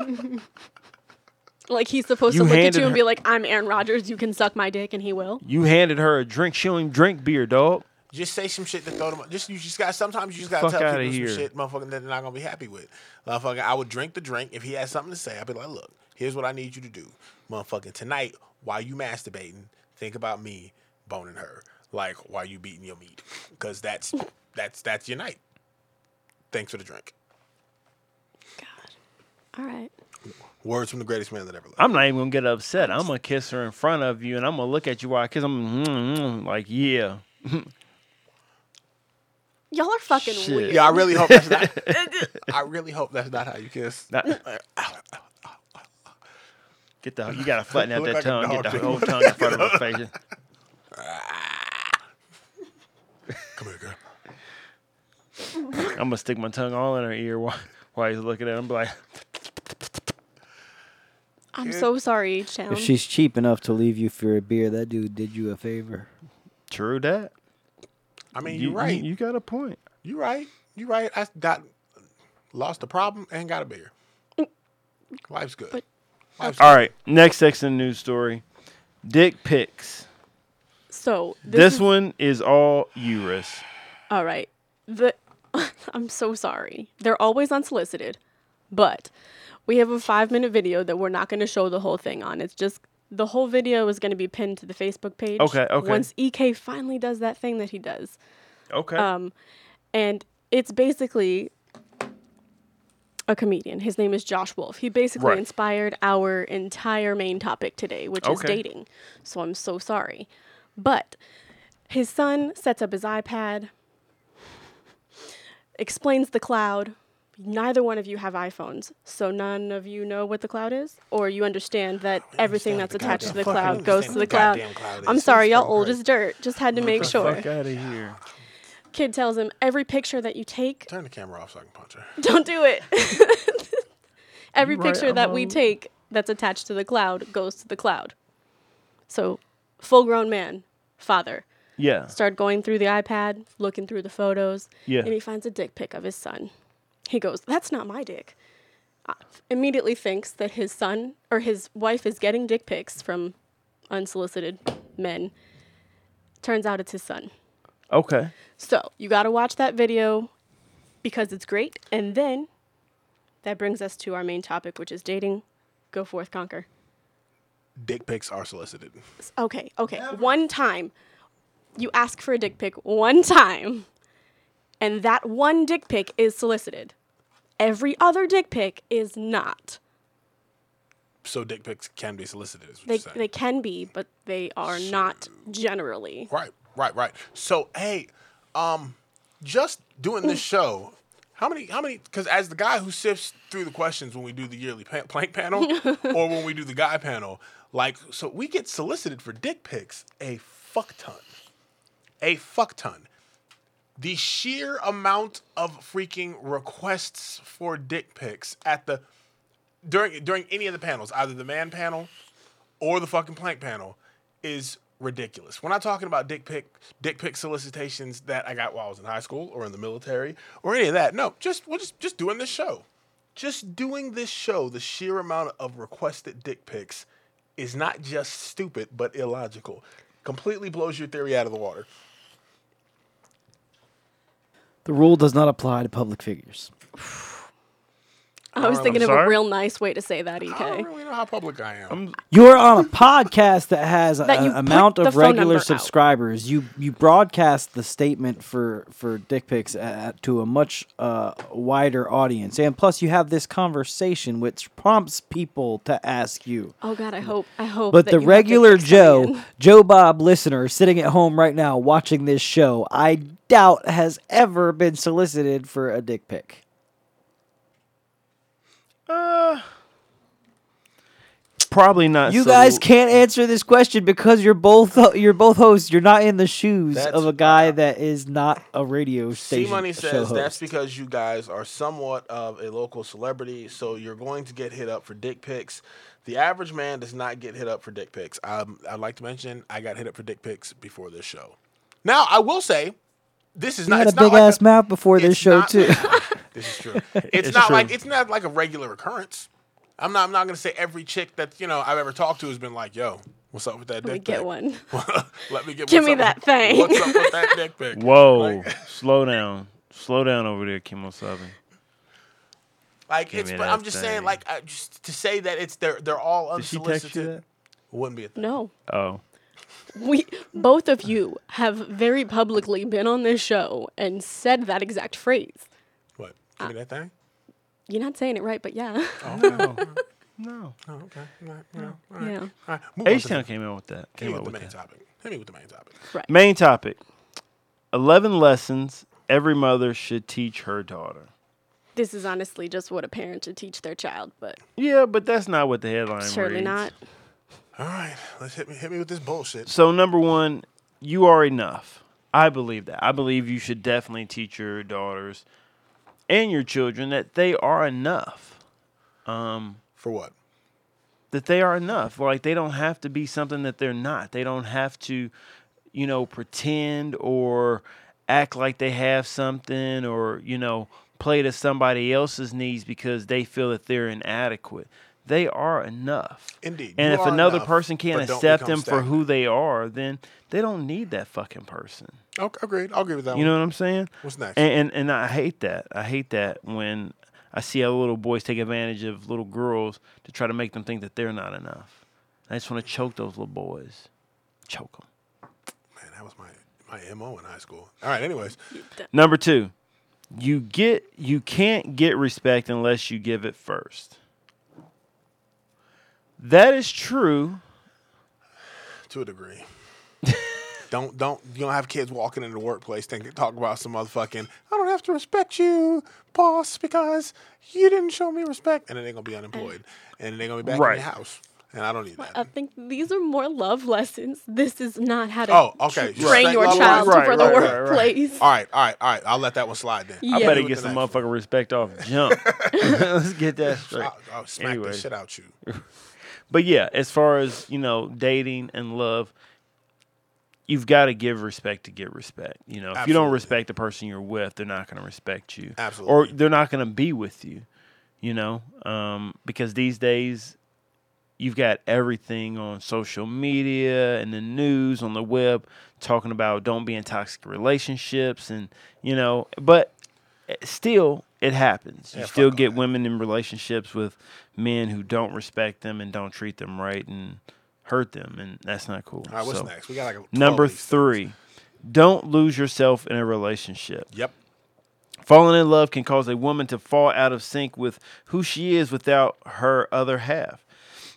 [SPEAKER 2] Like he's supposed
[SPEAKER 4] You
[SPEAKER 2] to look at you and
[SPEAKER 4] her-
[SPEAKER 2] be like, "I'm Aaron Rodgers. You can suck my dick," and he will.
[SPEAKER 4] You handed her a drink. She don't drink beer, dog.
[SPEAKER 1] Just say some shit to throw them. Just you just got. Sometimes you just got
[SPEAKER 4] Fuck
[SPEAKER 1] to tell people
[SPEAKER 4] here.
[SPEAKER 1] some shit, motherfucker, that they're not gonna be happy with. Motherfucker, I would drink the drink if he had something to say. I'd be like, look, here's what I need you to do, motherfucker. Tonight, while you masturbating, think about me boning her, like while you beating your meat, because that's that's that's your night. Thanks for the drink. God.
[SPEAKER 2] All right.
[SPEAKER 1] Words from the greatest man that ever lived.
[SPEAKER 4] I'm not even gonna get upset. I'm gonna kiss her in front of you, and I'm gonna look at you while I kiss. I'm mm, mm, like, yeah.
[SPEAKER 2] Y'all are fucking
[SPEAKER 4] Shit.
[SPEAKER 2] weird.
[SPEAKER 1] Yeah, I really hope that's not. I really hope that's not how you kiss.
[SPEAKER 4] Not- Get the you gotta flatten out that
[SPEAKER 1] like
[SPEAKER 4] tongue. Get
[SPEAKER 1] dog,
[SPEAKER 4] the
[SPEAKER 1] too.
[SPEAKER 4] whole tongue in front of her face.
[SPEAKER 1] Come here, girl.
[SPEAKER 4] I'm gonna stick my tongue all in her ear while, while he's looking at him. Be like,
[SPEAKER 2] I'm so sorry, Town.
[SPEAKER 3] If she's cheap enough to leave you for a beer, that dude did you a favor.
[SPEAKER 4] true that.
[SPEAKER 1] I mean,
[SPEAKER 4] You,
[SPEAKER 1] you're right.
[SPEAKER 4] You, you got a point.
[SPEAKER 1] You right. You right. I got lost a problem and got a beer. Mm. Life's good.
[SPEAKER 2] But-
[SPEAKER 4] All right. Next and news story. Dick pics.
[SPEAKER 2] so this,
[SPEAKER 4] This,
[SPEAKER 2] is,
[SPEAKER 4] one is all Eurus.
[SPEAKER 2] All right. The I'm so sorry. They're always unsolicited, but we have a five minute video that we're not going to show the whole thing on. It's just the whole video is going to be pinned to the Facebook page.
[SPEAKER 4] Okay, okay.
[SPEAKER 2] Once EK finally does that thing that he does,
[SPEAKER 4] Okay.
[SPEAKER 2] um, and it's basically a comedian. His name is Josh Wolf. He basically
[SPEAKER 4] Right.
[SPEAKER 2] inspired our entire main topic today, which is
[SPEAKER 4] Okay.
[SPEAKER 2] dating. So I'm so sorry. But his son sets up his iPad, explains the cloud. Neither one of you have iPhones, so none of you know what the cloud is, or you understand that everything that's attached to the cloud goes to the cloud.
[SPEAKER 1] cloud
[SPEAKER 2] I'm sorry, y'all old as dirt. Just had to make sure.
[SPEAKER 4] Fuck out of here.
[SPEAKER 2] Kid tells him every picture that you take
[SPEAKER 1] Turn the camera off so I can punch her.
[SPEAKER 2] Don't do it. Every
[SPEAKER 4] right,
[SPEAKER 2] picture that we take that's attached to the cloud goes to the cloud. So, full grown man, father,
[SPEAKER 4] Yeah.
[SPEAKER 2] started going through the iPad, looking through the photos,
[SPEAKER 4] Yeah.
[SPEAKER 2] and he finds a dick pic of his son. He goes, That's not my dick. Uh, immediately thinks that his son or his wife is getting dick pics from unsolicited men. Turns out it's his son.
[SPEAKER 4] Okay.
[SPEAKER 2] So you got to watch that video because it's great. And then that brings us to our main topic, which is dating. Go forth, conquer.
[SPEAKER 1] Dick pics are solicited.
[SPEAKER 2] Okay, okay. One time, you ask for a dick pic one time, and that one dick pic is solicited. Every other dick pic is not.
[SPEAKER 1] So dick pics can be solicited. Is what
[SPEAKER 2] They,
[SPEAKER 1] you're saying.
[SPEAKER 2] they can be, but they are not generally.
[SPEAKER 1] Right, right, right. So hey, um, just doing this show. How many? How many? Because as the guy who sifts through the questions when we do the yearly pa- plank panel or when we do the guy panel, like, so we get solicited for dick pics a fuck ton, a fuck ton. The sheer amount of freaking requests for dick pics at the during during any of the panels, either the man panel or the fucking plank panel is ridiculous. We're not talking about dick pic dick pic solicitations that I got while I was in high school or in the military or any of that. No, just we're just just doing this show. Just doing this show, the sheer amount of requested dick pics is not just stupid but illogical. Completely blows your theory out of the water.
[SPEAKER 3] The rule does not apply to public figures.
[SPEAKER 2] I was
[SPEAKER 1] I'm
[SPEAKER 2] thinking of a real nice way to say that,
[SPEAKER 1] I don't
[SPEAKER 2] EK.
[SPEAKER 1] really know how public I am.
[SPEAKER 3] You're on a podcast that has
[SPEAKER 2] That you
[SPEAKER 3] an
[SPEAKER 2] put
[SPEAKER 3] amount
[SPEAKER 2] the
[SPEAKER 3] of
[SPEAKER 2] phone
[SPEAKER 3] regular
[SPEAKER 2] number out.
[SPEAKER 3] subscribers. You you broadcast the statement for for dick pics at, to a much uh, wider audience, and plus you have this conversation which prompts people to ask you.
[SPEAKER 2] Oh God, I hope. I hope.
[SPEAKER 3] But
[SPEAKER 2] that
[SPEAKER 3] the
[SPEAKER 2] you have
[SPEAKER 3] regular
[SPEAKER 2] dicks coming
[SPEAKER 3] Joe,
[SPEAKER 2] in.
[SPEAKER 3] Joe Bob listener sitting at home right now watching this show, I doubt has ever been solicited for a dick pic.
[SPEAKER 4] Probably not.
[SPEAKER 3] You
[SPEAKER 4] so-
[SPEAKER 3] guys can't answer this question because you're both you're both hosts. You're not in the shoes
[SPEAKER 1] That's-
[SPEAKER 3] of a guy that is not a radio
[SPEAKER 1] C
[SPEAKER 3] station.
[SPEAKER 1] Money
[SPEAKER 3] show
[SPEAKER 1] says
[SPEAKER 3] host.
[SPEAKER 1] that's because you guys are somewhat of a local celebrity, so you're going to get hit up for dick pics. The average man does not get hit up for dick pics. Um, I'd like to mention I got hit up for dick pics before this show. Now I will say, this is
[SPEAKER 3] You
[SPEAKER 1] not.
[SPEAKER 3] had a
[SPEAKER 1] it's not
[SPEAKER 3] big
[SPEAKER 1] like
[SPEAKER 3] ass mouth before this
[SPEAKER 1] it's
[SPEAKER 3] show
[SPEAKER 1] not-
[SPEAKER 3] too.
[SPEAKER 1] This is true. It's,
[SPEAKER 4] It's
[SPEAKER 1] not
[SPEAKER 4] true.
[SPEAKER 1] like it's not like a regular occurrence. I'm not. I'm not gonna say every chick that you know I've ever talked to has been like, "Yo, what's up with that
[SPEAKER 2] Let me
[SPEAKER 1] dick
[SPEAKER 2] get
[SPEAKER 1] pic?
[SPEAKER 2] one.
[SPEAKER 1] Let me get.
[SPEAKER 2] Give me that
[SPEAKER 1] with-
[SPEAKER 2] thing.
[SPEAKER 1] What's up with that dick pic?
[SPEAKER 4] Whoa,
[SPEAKER 1] Like-
[SPEAKER 4] slow down, slow down over there, Kemosabe.
[SPEAKER 1] Like
[SPEAKER 4] Give
[SPEAKER 1] it's, but I'm just saying, like, I, just to say that it's they're they're all
[SPEAKER 4] Did she
[SPEAKER 1] unsolicited.
[SPEAKER 4] text you that?
[SPEAKER 1] Wouldn't be a thing.
[SPEAKER 2] No.
[SPEAKER 4] Oh,
[SPEAKER 2] We both of you have very publicly been on this show and said that exact phrase.
[SPEAKER 1] What? Give uh, me that thing.
[SPEAKER 2] You're not saying it right, but yeah.
[SPEAKER 4] Oh, no, no.
[SPEAKER 1] Oh, okay. All right, yeah. All right.
[SPEAKER 2] yeah.
[SPEAKER 1] All right. Move on
[SPEAKER 4] H Town
[SPEAKER 1] the,
[SPEAKER 4] came out with that.
[SPEAKER 1] hit
[SPEAKER 4] Came
[SPEAKER 1] me
[SPEAKER 4] out
[SPEAKER 1] with the
[SPEAKER 4] with
[SPEAKER 1] main
[SPEAKER 4] that.
[SPEAKER 1] topic. Hit me with the main topic.
[SPEAKER 2] Right.
[SPEAKER 4] Main topic: Eleven lessons every mother should teach her daughter.
[SPEAKER 2] This is honestly just what a parent should teach their child, but
[SPEAKER 4] Yeah, but that's not what the headline
[SPEAKER 2] surely
[SPEAKER 4] reads.
[SPEAKER 2] not.
[SPEAKER 1] All right. Let's hit me. Hit me with this bullshit.
[SPEAKER 4] So number one, you are enough. I believe that. I believe you should definitely teach your daughters and your children that they are enough. Um,
[SPEAKER 1] For what?
[SPEAKER 4] that they are enough. Like they don't have to be something that they're not. They don't have to, you know, pretend or act like they have something or, you know, play to somebody else's needs because they feel that they're inadequate. They are enough.
[SPEAKER 1] Indeed.
[SPEAKER 4] And
[SPEAKER 1] You
[SPEAKER 4] if another
[SPEAKER 1] enough,
[SPEAKER 4] person can't accept
[SPEAKER 1] become
[SPEAKER 4] them for who they are, then they don't need that fucking person.
[SPEAKER 1] Okay, agreed. I'll agree with that
[SPEAKER 4] You
[SPEAKER 1] one.
[SPEAKER 4] know what I'm saying?
[SPEAKER 1] What's next?
[SPEAKER 4] And, and and I hate that. I hate that when I see how little boys take advantage of little girls to try to make them think that they're not enough. I just want to choke those little boys. Choke them.
[SPEAKER 1] Man, that was my my mo in high school. All right. Anyways,
[SPEAKER 4] Number two, you get you can't get respect unless you give it first. That is true.
[SPEAKER 1] to a degree. don't don't you don't have kids walking into the workplace thinking talk about some motherfucking I don't have to respect you, boss, because you didn't show me respect, and then they're gonna be unemployed, and they're gonna be back
[SPEAKER 4] Right.
[SPEAKER 1] in your house, and I don't need that.
[SPEAKER 2] I think these are more love lessons. This is not how to
[SPEAKER 1] Oh, okay.
[SPEAKER 2] train
[SPEAKER 1] Respect
[SPEAKER 2] your child
[SPEAKER 4] lessons.
[SPEAKER 2] for the
[SPEAKER 4] Right, right, right, right.
[SPEAKER 2] workplace.
[SPEAKER 1] all right, all right, all right. I'll let that one slide then.
[SPEAKER 2] Yeah.
[SPEAKER 4] I better get some motherfucking respect off jump. Let's get that straight.
[SPEAKER 1] I'll, I'll smack
[SPEAKER 4] Anyways.
[SPEAKER 1] the shit out you.
[SPEAKER 4] But yeah, as far as you know, dating and love, you've got to give respect to get respect. You know, if you don't respect the person you're with, they're not going to respect you,
[SPEAKER 1] Absolutely.
[SPEAKER 4] or they're not going to be with you. You know, um, because these days you've got everything on social media and the news on the web talking about don't be in toxic relationships and you know, but eh, still it happens. You
[SPEAKER 1] Yeah,
[SPEAKER 4] still get
[SPEAKER 1] that.
[SPEAKER 4] women in relationships with men who don't respect them and don't treat them right and hurt them and that's not cool.
[SPEAKER 1] All right, what's
[SPEAKER 4] So,
[SPEAKER 1] next? We got like a
[SPEAKER 4] Number
[SPEAKER 1] these things.
[SPEAKER 4] 3. Don't lose yourself in a relationship.
[SPEAKER 1] Yep.
[SPEAKER 4] Falling in love can cause a woman to fall out of sync with who she is without her other half.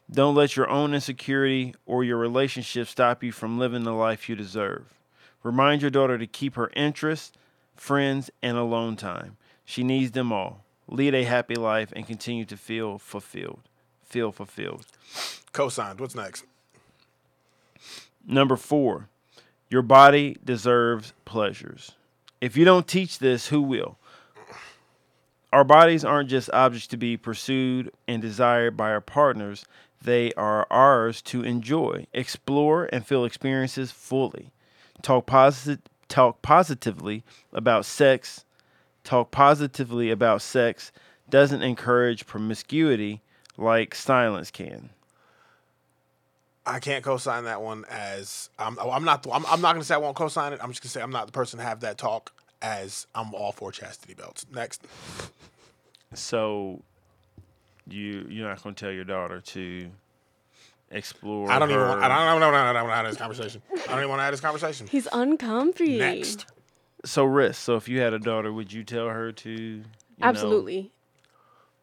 [SPEAKER 4] Don't let your own insecurity or your relationship stop you from living the life you deserve. Remind your daughter to keep her interests, friends, and alone time. She needs them all. Lead a happy life and continue to feel fulfilled. Feel fulfilled.
[SPEAKER 1] Cosigned. What's next?
[SPEAKER 4] Number four, your body deserves pleasures. If you don't teach this, who will? Our bodies aren't just objects to be pursued and desired by our partners, they are ours to enjoy, explore, and feel experiences fully. Talk, posit- talk positively about sex. Talk positively about sex doesn't encourage promiscuity like silence can.
[SPEAKER 1] I can't co-sign that one as I'm. I'm not. I'm, I'm not going to say I won't co-sign it. I'm just going to say I'm not the person to have that talk. As I'm all for chastity belts. Next,
[SPEAKER 4] So you you're not going to tell your daughter to explore.
[SPEAKER 1] I don't even.
[SPEAKER 4] her-
[SPEAKER 1] Want, I don't. I don't, I don't, I don't want to have this conversation. I don't even want to have this conversation.
[SPEAKER 2] He's uncomfy.
[SPEAKER 1] Next,
[SPEAKER 4] So risk. So if you had a daughter, would you tell her to you know,
[SPEAKER 2] Absolutely.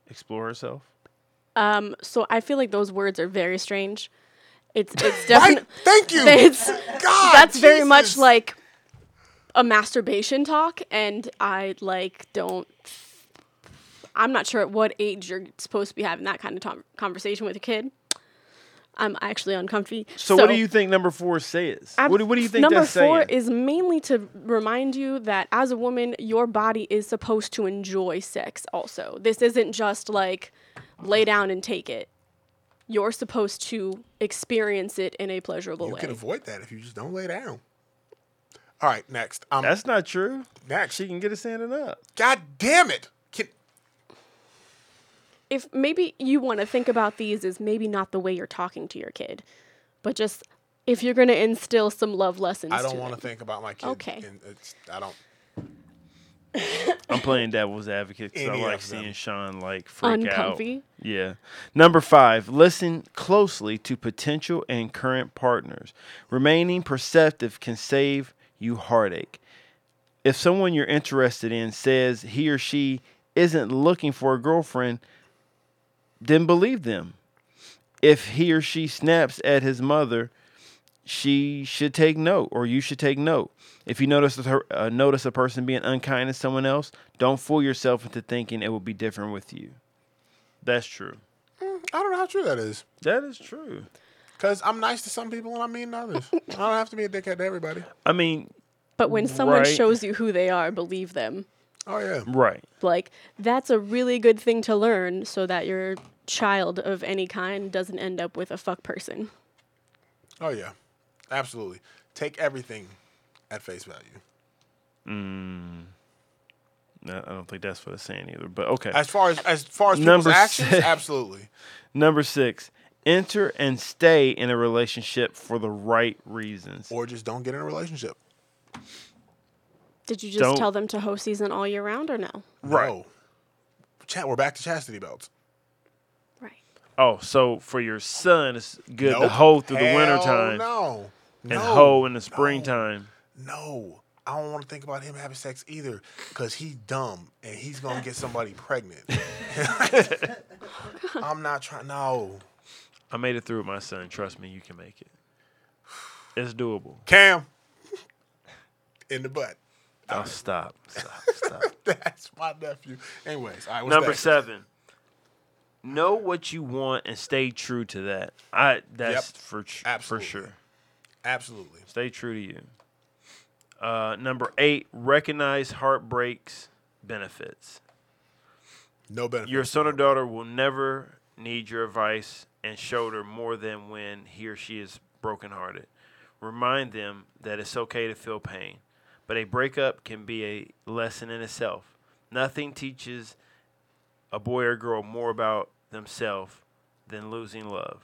[SPEAKER 4] explore herself?
[SPEAKER 2] Um, so I feel like those words are very strange. It's it's
[SPEAKER 1] right?
[SPEAKER 2] definitely
[SPEAKER 1] Thank you.
[SPEAKER 2] it's
[SPEAKER 1] God,
[SPEAKER 2] that's very much like a masturbation talk, and I like don't. I'm not sure at what age you're supposed to be having that kind of conversation with a kid. I'm actually uncomfy.
[SPEAKER 4] So, what do you think number four says?
[SPEAKER 2] I'm-
[SPEAKER 4] What do, what do you think
[SPEAKER 2] Number
[SPEAKER 4] that's
[SPEAKER 2] four
[SPEAKER 4] saying?
[SPEAKER 2] is mainly to remind you that as a woman, your body is supposed to enjoy sex also. This isn't just like lay down and take it. You're supposed to experience it in a pleasurable
[SPEAKER 1] You
[SPEAKER 2] way.
[SPEAKER 1] You can avoid that if you just don't lay down. All right, next. Um,
[SPEAKER 4] That's not true.
[SPEAKER 1] next.
[SPEAKER 4] She can get it standing up.
[SPEAKER 1] God damn it! Can,
[SPEAKER 2] if maybe you want to think about these is maybe not the way you're talking to your kid, but just if you're going to instill some love lessons.
[SPEAKER 1] I don't want to think about my kid.
[SPEAKER 2] Okay.
[SPEAKER 1] And it's, I don't.
[SPEAKER 4] I'm playing devil's advocate because I like seeing Sean like freak
[SPEAKER 2] Uncomfy?
[SPEAKER 4] out. Yeah. Number five, listen closely to potential and current partners. Remaining perceptive can save you heartache. If someone you're interested in says he or she isn't looking for a girlfriend, then believe them. If he or she snaps at his mother, she should take note, or you should take note. If you notice a, her- uh, notice a person being unkind to someone else, don't fool yourself into thinking it will be different with you. That's true.
[SPEAKER 1] I don't know how true that is.
[SPEAKER 4] That is true.
[SPEAKER 1] Because I'm nice to some people and I'm mean to others. I don't have to be a dickhead to everybody.
[SPEAKER 4] I mean,
[SPEAKER 2] But when someone
[SPEAKER 4] Right.
[SPEAKER 2] shows you who they are, believe them.
[SPEAKER 1] Oh yeah.
[SPEAKER 4] right.
[SPEAKER 2] Like that's a really good thing to learn so that your child of any kind doesn't end up with a fuck person.
[SPEAKER 1] Oh yeah. Absolutely. Take everything at face value. Mm.
[SPEAKER 4] No, I don't think that's what it's saying either. But okay.
[SPEAKER 1] As far as as far as people's
[SPEAKER 4] Number
[SPEAKER 1] actions,
[SPEAKER 4] six.
[SPEAKER 1] absolutely.
[SPEAKER 4] Number six, enter and stay in a relationship for the right reasons.
[SPEAKER 1] Or just don't get in a relationship.
[SPEAKER 2] Did you just
[SPEAKER 4] Don't-
[SPEAKER 2] tell them to host season all year round or no?
[SPEAKER 4] Right.
[SPEAKER 1] No. Chat, we're back to chastity belts.
[SPEAKER 4] Oh, so for your son, it's good to
[SPEAKER 1] Nope.
[SPEAKER 4] hoe through the wintertime
[SPEAKER 1] No.
[SPEAKER 4] and
[SPEAKER 1] no.
[SPEAKER 4] hoe in the springtime.
[SPEAKER 1] No. I don't want to think about him having sex either because he's dumb and he's going to get somebody pregnant. I'm not trying. No.
[SPEAKER 4] I made it through with my son. Trust me, you can make it. It's doable.
[SPEAKER 1] Cam. In the butt.
[SPEAKER 4] Oh, stop. Stop. Stop.
[SPEAKER 1] That's my nephew. Anyways, all right,
[SPEAKER 4] Number
[SPEAKER 1] next?
[SPEAKER 4] seven. Know what you want and stay true to that. I that's
[SPEAKER 1] Yep.
[SPEAKER 4] for tr-
[SPEAKER 1] Absolutely.
[SPEAKER 4] for sure.
[SPEAKER 1] Absolutely.
[SPEAKER 4] Stay true to you. Uh, number eight. Recognize heartbreaks benefits.
[SPEAKER 1] No benefit.
[SPEAKER 4] Your son or daughter will never need your advice and shoulder more than when he or she is brokenhearted. Remind them that it's okay to feel pain, but a breakup can be a lesson in itself. Nothing teaches a boy or girl more about themselves than losing love.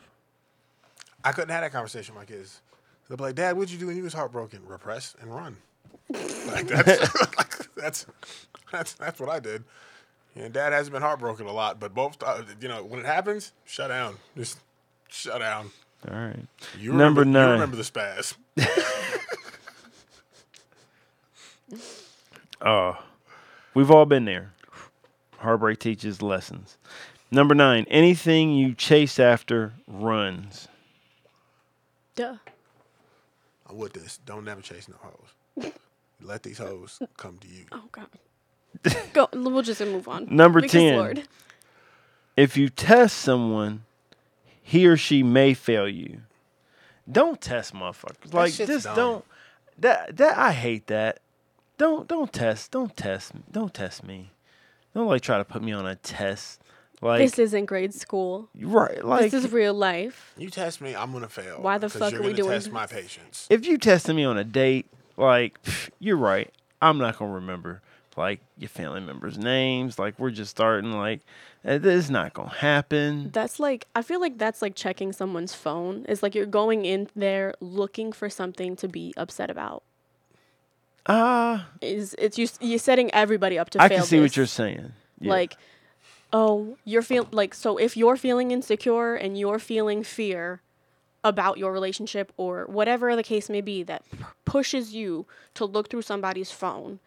[SPEAKER 1] I couldn't have that conversation with my kids. They'll be like, Dad, what'd you do when you was heartbroken? Repress and run. like that's like, that's that's that's what I did. And Dad hasn't been heartbroken a lot, but both uh, you know when it happens, shut down. Just shut down.
[SPEAKER 4] All right.
[SPEAKER 1] You
[SPEAKER 4] Number
[SPEAKER 1] remember,
[SPEAKER 4] nine.
[SPEAKER 1] You remember the spaz.
[SPEAKER 4] Oh, we've all been there. Heartbreak teaches lessons. Number nine. Anything you chase after runs.
[SPEAKER 2] Duh.
[SPEAKER 1] I'm with this. Don't never chase no hoes. Let these hoes come to you.
[SPEAKER 2] Oh god. Go. We'll just move on.
[SPEAKER 4] Number
[SPEAKER 2] Because
[SPEAKER 4] 10.
[SPEAKER 2] Lord.
[SPEAKER 4] if you test someone, he or she may fail you. Don't test motherfuckers. Like
[SPEAKER 1] shit's
[SPEAKER 4] just
[SPEAKER 1] dumb.
[SPEAKER 4] don't. That that I hate that. Don't don't test. Don't test. Don't test me. Don't like try to put me on a test. Like
[SPEAKER 2] This isn't grade school.
[SPEAKER 4] right. Like
[SPEAKER 2] this is real life.
[SPEAKER 1] You test me, I'm gonna fail.
[SPEAKER 2] Why the
[SPEAKER 1] 'cause
[SPEAKER 2] fuck
[SPEAKER 1] you're
[SPEAKER 2] are we
[SPEAKER 1] gonna
[SPEAKER 2] doing
[SPEAKER 1] test my patience?
[SPEAKER 4] if you tested me on a date, like pff, you're right. I'm not gonna remember like your family members' names. Like we're just starting. Like uh, this is not gonna happen.
[SPEAKER 2] That's like I feel like that's like checking someone's phone. It's like you're going in there looking for something to be upset about.
[SPEAKER 4] Ah,
[SPEAKER 2] Is it's you you're setting everybody up to
[SPEAKER 4] I
[SPEAKER 2] fail.
[SPEAKER 4] can see what you're saying. Yeah.
[SPEAKER 2] Like, oh, you're feel like so if you're feeling insecure and you're feeling fear about your relationship or whatever the case may be that p- pushes you to look through somebody's phone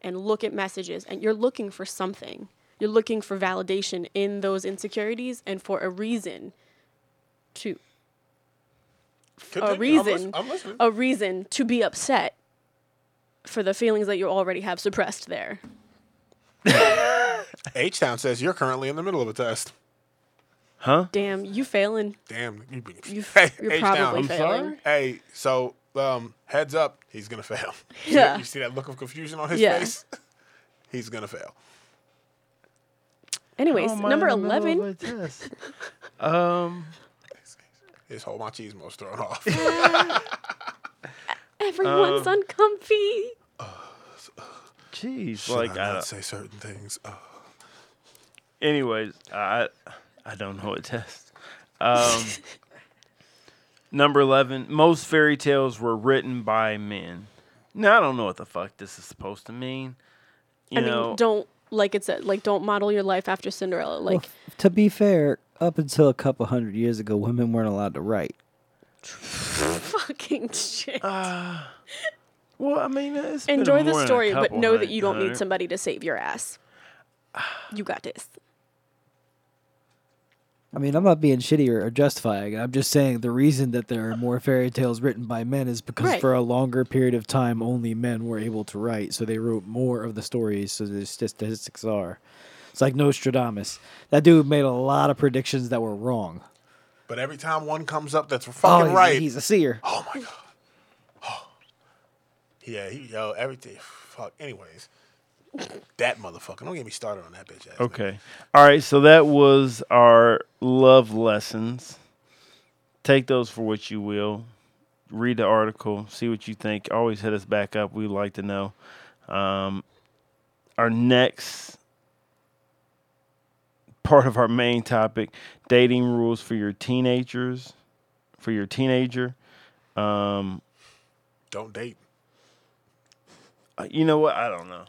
[SPEAKER 2] and look at messages and you're looking for something. You're looking for validation in those insecurities and for a reason to a
[SPEAKER 1] Continue. I'm
[SPEAKER 2] reason
[SPEAKER 1] I'm listening.
[SPEAKER 2] a reason to be upset for the feelings that you already have suppressed there.
[SPEAKER 1] H Town says you're currently in the middle of a test.
[SPEAKER 4] Huh?
[SPEAKER 2] Damn, you failing.
[SPEAKER 1] Damn, you be,
[SPEAKER 2] You,
[SPEAKER 1] hey,
[SPEAKER 2] you're
[SPEAKER 1] H
[SPEAKER 2] probably.
[SPEAKER 4] I'm
[SPEAKER 2] failing.
[SPEAKER 4] sorry?
[SPEAKER 1] Hey, so um, heads up, he's gonna fail.
[SPEAKER 2] Yeah.
[SPEAKER 1] You see that look of confusion on his
[SPEAKER 2] Yeah.
[SPEAKER 1] face? he's gonna fail.
[SPEAKER 2] Anyways,
[SPEAKER 4] Oh,
[SPEAKER 2] number
[SPEAKER 4] in the middle of
[SPEAKER 2] 11.
[SPEAKER 4] a test. um,
[SPEAKER 1] His whole machismo's thrown off.
[SPEAKER 2] Everyone's
[SPEAKER 4] Um,
[SPEAKER 2] uncomfy.
[SPEAKER 4] jeez,
[SPEAKER 1] Should
[SPEAKER 4] like
[SPEAKER 1] I
[SPEAKER 4] I
[SPEAKER 1] not
[SPEAKER 4] don't-
[SPEAKER 1] say certain things? Uh,
[SPEAKER 4] anyways, I I don't know what test. Um, number eleven. Most fairy tales were written by men. Now I don't know what the fuck this is supposed to mean. You
[SPEAKER 2] I
[SPEAKER 4] know,
[SPEAKER 2] mean, don't, like it said, like, don't model your life after Cinderella.
[SPEAKER 3] Well,
[SPEAKER 2] Like,
[SPEAKER 3] f- to be fair, up until a couple hundred years ago, women weren't allowed to write.
[SPEAKER 2] fucking shit.
[SPEAKER 4] well, I mean, it's been
[SPEAKER 2] Enjoy the story, but know that you don't need somebody to save your ass. You got this.
[SPEAKER 3] I mean, I'm not being shitty or, or justifying. I'm just saying the reason that there are more fairy tales written by men is because
[SPEAKER 2] Right.
[SPEAKER 3] for a longer period of time, only men were able to write, so they wrote more of the stories. So the statistics are, it's like Nostradamus. That dude made a lot of predictions that were wrong.
[SPEAKER 1] but every time one comes up that's
[SPEAKER 3] Oh,
[SPEAKER 1] fucking
[SPEAKER 3] he's,
[SPEAKER 1] right,
[SPEAKER 3] he's a seer.
[SPEAKER 1] oh my god. Oh. yeah, he, yo, everything. Fuck. Anyways, that motherfucker. Don't get me started on that bitch ass.
[SPEAKER 4] Okay. All right. So that was our love lessons. Take those for what you will. Read the article. See what you think. Always hit us back up. We'd like to know. Um, our next part of our main topic dating rules for your teenagers, for your teenager. Um,
[SPEAKER 1] Don't date.
[SPEAKER 4] uh, you know what? I don't know.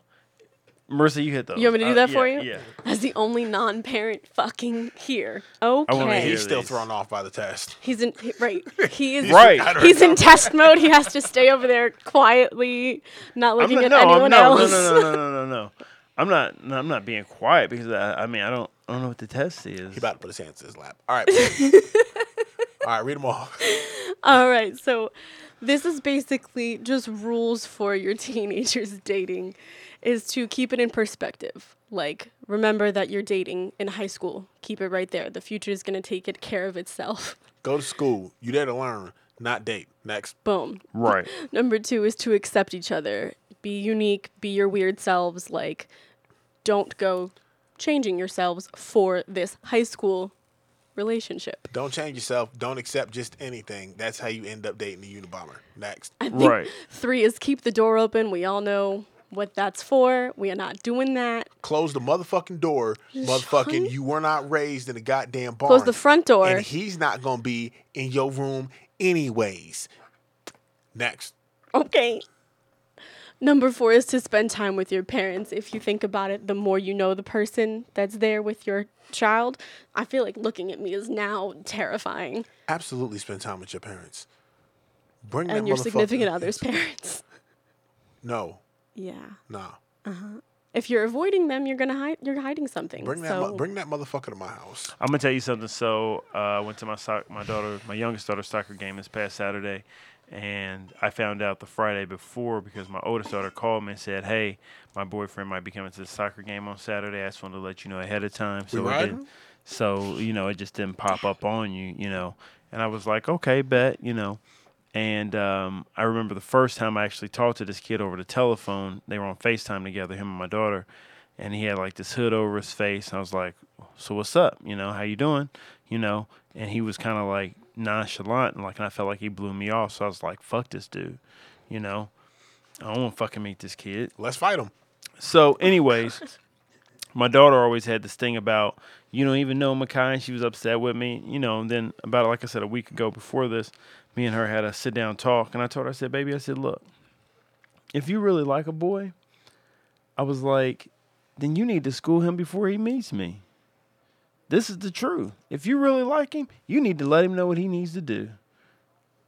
[SPEAKER 4] Marissa, you hit those.
[SPEAKER 2] You want me to do
[SPEAKER 4] Uh,
[SPEAKER 2] that
[SPEAKER 4] yeah,
[SPEAKER 2] for you?
[SPEAKER 4] Yeah.
[SPEAKER 2] As the only non-parent fucking here. Okay.
[SPEAKER 4] wanna hear
[SPEAKER 1] He's still
[SPEAKER 4] these.
[SPEAKER 1] thrown off by the test.
[SPEAKER 2] He's in he- right. He is
[SPEAKER 4] Right.
[SPEAKER 2] He's in test mode. He has to stay over there quietly, not looking
[SPEAKER 4] not,
[SPEAKER 2] at
[SPEAKER 4] no,
[SPEAKER 2] anyone
[SPEAKER 4] no,
[SPEAKER 2] else.
[SPEAKER 4] No, no, no, no, no, no, no. I'm not. No, I'm not being quiet because I, I mean I don't. I don't know what the test is.
[SPEAKER 1] He about to put his hands in his lap. All right. all right, read them all.
[SPEAKER 2] All right, so this is basically just rules for your teenagers dating is to keep it in perspective. Like remember that you're dating in high school. Keep it right there. The future is going to take it care of itself.
[SPEAKER 1] Go to school. You there to learn, not date. Next.
[SPEAKER 2] Boom.
[SPEAKER 4] right.
[SPEAKER 2] Number 2 is to accept each other. Be unique, be your weird selves like don't go changing yourselves for this high school relationship.
[SPEAKER 1] Don't change yourself. Don't accept just anything. That's how you end up dating the Unabomber. Next.
[SPEAKER 2] I think
[SPEAKER 4] Right.
[SPEAKER 2] Three is keep the door open. We all know what that's for. We are not doing that.
[SPEAKER 1] Close the motherfucking door. Motherfucking, you were not raised in a goddamn barn.
[SPEAKER 2] Close the front door.
[SPEAKER 1] And he's not to be in your room anyways. Next.
[SPEAKER 2] Okay. Number four is to spend time with your parents. If you think about it, the more you know the person that's there with your child, I feel like looking at me is now terrifying.
[SPEAKER 1] Absolutely spend time with your parents. Bring
[SPEAKER 2] And your significant other's parents.
[SPEAKER 1] No.
[SPEAKER 2] Yeah.
[SPEAKER 1] No. Uh huh.
[SPEAKER 2] If you're avoiding them, you're gonna hide. You're hiding something.
[SPEAKER 1] Bring that
[SPEAKER 2] so
[SPEAKER 1] mo- bring that motherfucker to my house.
[SPEAKER 4] I'm gonna tell you something. So uh, I went to my soc- my daughter, my youngest daughter's soccer game this past Saturday, and I found out the Friday before because my oldest daughter called me and said, "Hey, my boyfriend might be coming to the soccer game on Saturday. I just wanted to let you know ahead of time." So it
[SPEAKER 1] riding?
[SPEAKER 4] didn't, so you know, it just didn't pop up on you, you know. And I was like, "Okay, bet," you know. And um, I remember the first time I actually talked to this kid over the telephone. They were on FaceTime together, him and my daughter, and he had like this hood over his face. And I was like, "So what's up? You know, how you doing? You know?" And he was kind of like nonchalant, and like, and I felt like he blew me off. So I was like, "Fuck this dude," you know. I don't want to fucking meet this kid.
[SPEAKER 1] Let's fight him.
[SPEAKER 4] So, anyways, my daughter always had this thing about you don't even know Makai, and she was upset with me, you know. And then about like I said a week ago before this, me and her had a sit down talk, and I told her, I said, "Baby, I said, look, if you really like a boy, I was like, then you need to school him before he meets me. This is the truth. If you really like him, you need to let him know what he needs to do.